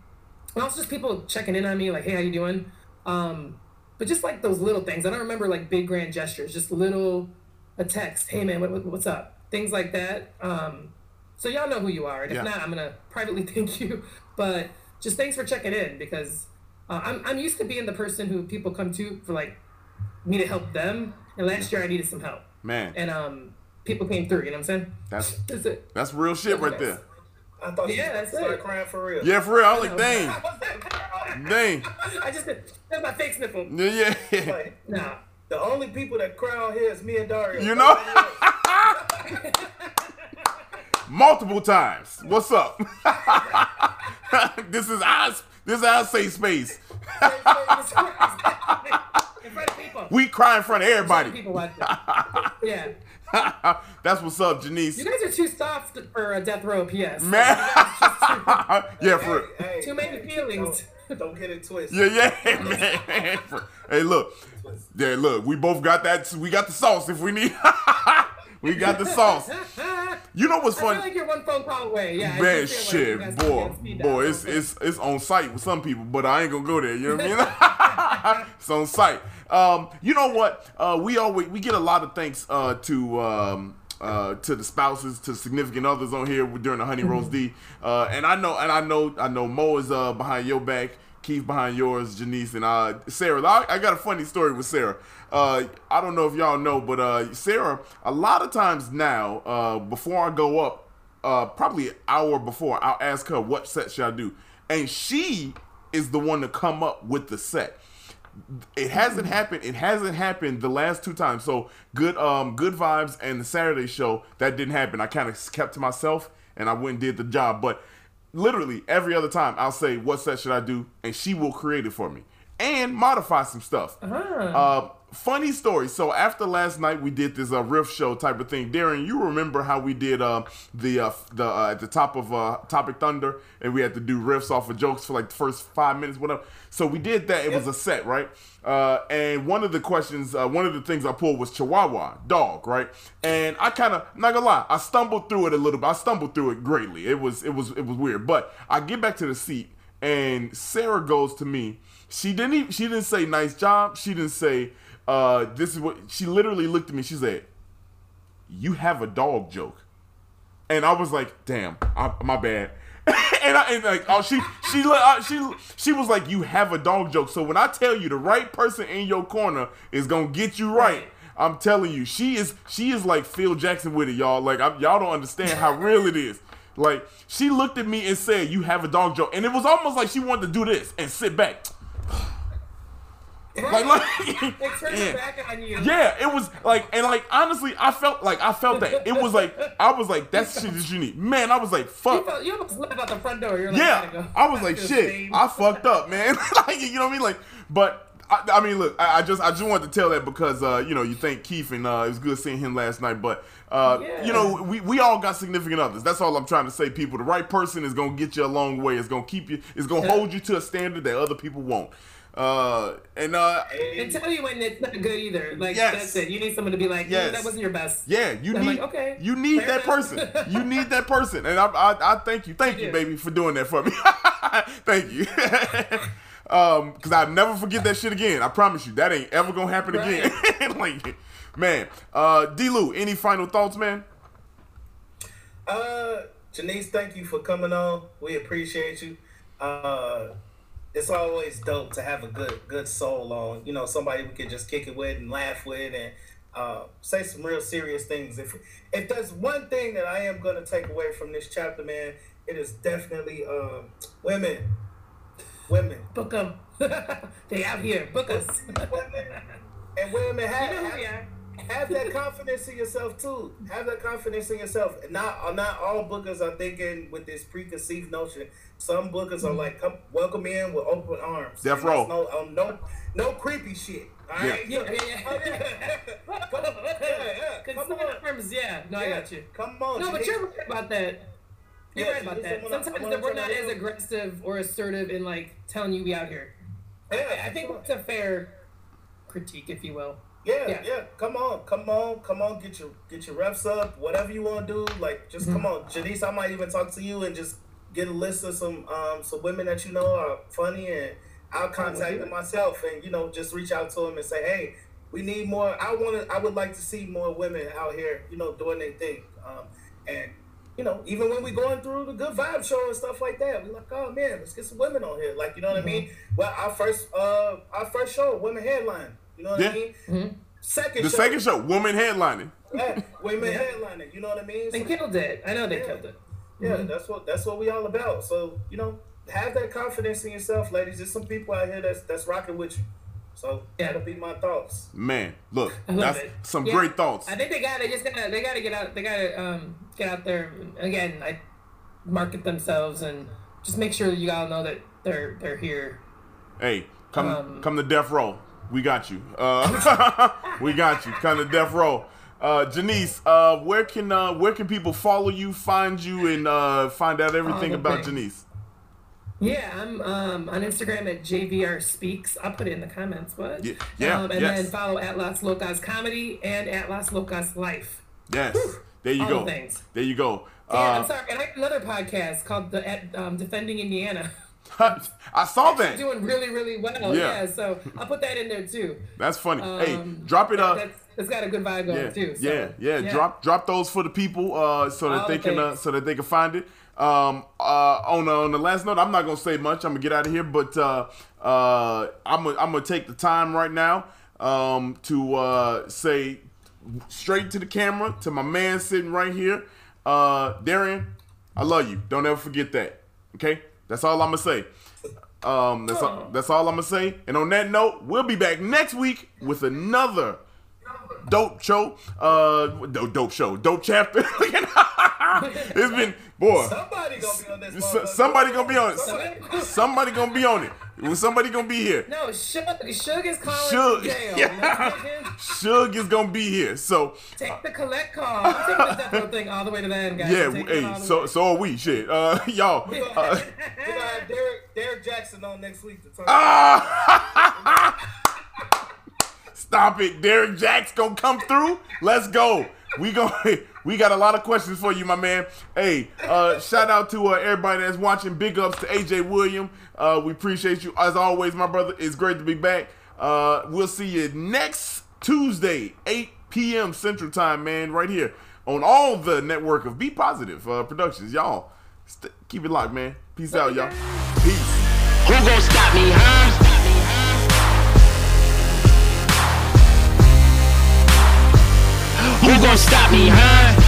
And also just people checking in on me, like, hey, how you doing? Um, but just like those little things. I don't remember like big grand gestures, just little a text, hey man, what, what, what's up? Things like that. Um, so y'all know who you are. And if Yeah. not, I'm gonna privately thank you. But just thanks for checking in because uh, I'm I'm used to being the person who people come to for like me to help them. And last year I needed some help, Man, and um, people came through. You know what I'm saying? that's That's it. that's real shit right there. I thought you Yeah, that's started it. crying for real. Yeah, for real. I was like, know. dang, dang. I just did. That's my fake sniffle. Yeah, yeah, yeah. Like, Nah. the only people that cry out here is me and Dario. You know? Multiple times. What's up? this is our this is our safe space. in front of people. We cry in front of everybody. People watch it. Yeah. That's what's up, Janice. You guys are too soft for a death row PS. Man. yeah, for Hey, Too many hey, feelings. Don't, don't get it twisted. yeah, yeah, man. For- hey, look. Yeah, look. We both got that. We got the sauce if we need. we got the sauce. You know what's I feel funny? like you're one phone call away. Yeah. I Man, feel like shit, boy, can get speed dial. boy, it's it's it's on site with some people, but I ain't gonna go there. You know what I mean? it's on site. Um, you know what? Uh, we always we get a lot of thanks uh, to um, uh, to the spouses, to significant others on here during the Honey Rose D. Uh, and I know, and I know, I know Mo is uh, behind your back. Keith behind yours, Janice, and uh, Sarah. I, I got a funny story with Sarah. Uh, I don't know if y'all know, but uh, Sarah, a lot of times now, uh, before I go up, uh, probably an hour before, I'll ask her what set should I do, and she is the one to come up with the set. It hasn't happened. It hasn't happened the last two times. So good, um, good vibes, and the Saturday show that didn't happen. I kind of kept to myself, and I went and did the job. But literally every other time, I'll say, "What set should I do?" and she will create it for me and modify some stuff. Uh, funny story. So after last night, we did this uh, riff show type of thing. Darrian, you remember how we did uh, the uh, the uh, at the top of uh, Topic Thunder, and we had to do riffs off of jokes for like the first five minutes, whatever. So we did that. It was a set, right? Uh, and one of the questions, uh, one of the things I pulled was Chihuahua dog, right? And I kind of, not gonna lie, I stumbled through it a little bit. I stumbled through it greatly. It was it was it was weird. But I get back to the seat, and Sarah goes to me. She didn't even, she didn't say nice job. She didn't say uh, this is what she literally looked at me. She said, "You have a dog joke," and I was like, "Damn, I, my bad." and I and like oh she she uh, she she was like, "You have a dog joke." So when I tell you the right person in your corner is gonna get you right. I'm telling you, she is she is like Phil Jackson with it, y'all. Like I'm, y'all don't understand how real it is. Like she looked at me and said, "You have a dog joke," and it was almost like she wanted to do this and sit back. Like, like Like turn yeah. it back on you. Yeah, it was like, and like honestly, I felt like I felt that it was like I was like that's shit that you need, man. I was like, You, fuck, felt, you almost left out the front door. You're like, yeah. go. I was like, shit, same- I fucked up, man. like, you know what I mean? Like, but I, I mean, look, I, I just I just wanted to tell that because uh, you know you thank Keith and uh, it was good seeing him last night, but. Uh, Yeah. You know, we, we all got significant others. That's all I'm trying to say, people. The right person is gonna get you a long way. It's gonna keep you. It's gonna hold you to a standard that other people won't. Uh, and uh, And tell you when it's not good either. Like Yes. that's it. You need someone to be like, Yes. "Mm, that wasn't your best. Yeah, you I'm need like, okay, you need fair that enough. person. You need that person, and I I, I thank you, thank you, do. baby, for doing that for me. thank you. um, because I never forget that shit again. I promise you, that ain't ever gonna happen again. like, man, uh, D. Lew, any final thoughts, man? Uh, Janice, thank you for coming on. We appreciate you. Uh, it's always dope to have a good good soul on. You know, somebody we can just kick it with and laugh with and uh, say some real serious things. If if there's one thing that I am gonna take away from this chapter, man, it is definitely um, women. Women. Book them. they out here. Book us. Women. And women have, You know have- we are. have that confidence in yourself too. Have that confidence in yourself. Not uh, not all bookers are thinking with this preconceived notion. Some bookers are like, come welcome in with open arms. Death And row. No, um, no, no creepy shit. All right. Yeah, yeah, yeah. Yeah. Come, yeah, yeah. Come on. terms, yeah. No, I got you. Come on. No, but Janice. you're right about that. You're Yeah, right about that. Wanna- Sometimes wanna that we're not you- as aggressive or assertive in like telling you we out here. Yeah, I think it's a fair critique, if you will. Yeah, Yeah. yeah, Come on, come on, come on. Get your get your reps up. Whatever you want to do, like just come Mm-hmm. on, Janice. I might even talk to you and just get a list of some um some women that you know are funny, and I'll contact them myself, and you know just reach out to them and say, hey, we need more. I want to. I would like to see more women out here, you know, doing their thing. Um, and you know, even when we going through the good vibe show and stuff like that, we like, oh man, let's get some women on here. Like, you know what I mean? Well, our first uh our first show, women headline. You know what Yeah. I mean? Second The show, second show, woman headlining. yeah, women headlining. You know what I mean? They So, killed it. I know they Yeah. killed it. yeah, that's what that's what we all about. So you know, have that confidence in yourself, ladies. There's some people out here that's that's rocking with you. So Yeah. that'll be my thoughts. Man, look, that's it. some Yeah. great thoughts. I think they got to just gotta they gotta get out they gotta um get out there again. I market themselves and just make sure you all know that they're they're here. Hey, come Um, come to death row. We got you. Uh, we got you. Kind of death row. Uh, Janice, uh, where can uh, where can people follow you, find you, and uh, find out everything about things. Janice? Yeah, I'm um, on Instagram at JVR Speaks. I'll put it in the comments. What? Ye- yeah, Um, and yes. then follow at Las Locas Comedy and at Las Locas Life. Yes, there you All go. the. There you go. Yeah, I'm Uh, sorry. And I have another podcast called the at um, Defending Indiana. I saw that. Doing really, really well. Yeah. Yeah. so I'll put that in there too. That's funny. hey, Um, drop it up. That's, it's got a good vibe going Yeah, too. So, yeah, yeah, Drop drop those for the people uh, so that they the can uh, so that they can find it. Um, uh, on the, on the last note, I'm not gonna say much. I'm gonna get out of here, but uh, uh, I'm gonna, I'm gonna take the time right now um, to uh, say straight to the camera to my man sitting right here, uh, Darrian. I love you. Don't ever forget that. Okay, that's all I'm gonna say. Um, that's all, that's all I'm gonna say. And on that note, we'll be back next week with another dope show. Uh, dope, dope show, dope chapter. it's been boy. Somebody gonna be on this. Somebody gonna be on it. Somebody gonna be on it. Well, somebody gonna be here. No, Suge, Suge is calling jail. Yeah. Let's get him. Suge is gonna be here. So Take the collect call. I'm taking this thing all the way to the end, guys. yeah, I'm taking it hey, so so are we. Shit, uh, y'all. We're gonna, Uh, have, we're gonna have Derek, Derek Jackson on next week to talk. ah! Stop it, Derek Jack's gonna come through. Let's go. We go. We got a lot of questions for you, my man. Hey, uh, shout out to uh, everybody that's watching. Big ups to AJ William. Uh, we appreciate you as always, my brother. It's great to be back. Uh, we'll see you next Tuesday, 8 p.m. Central Time, man, right here on all the network of Be Positive uh, Productions. Y'all, st- keep it locked, man. Peace out, y'all. Peace. Who gon' stop me, huh? Who gon' stop me, huh?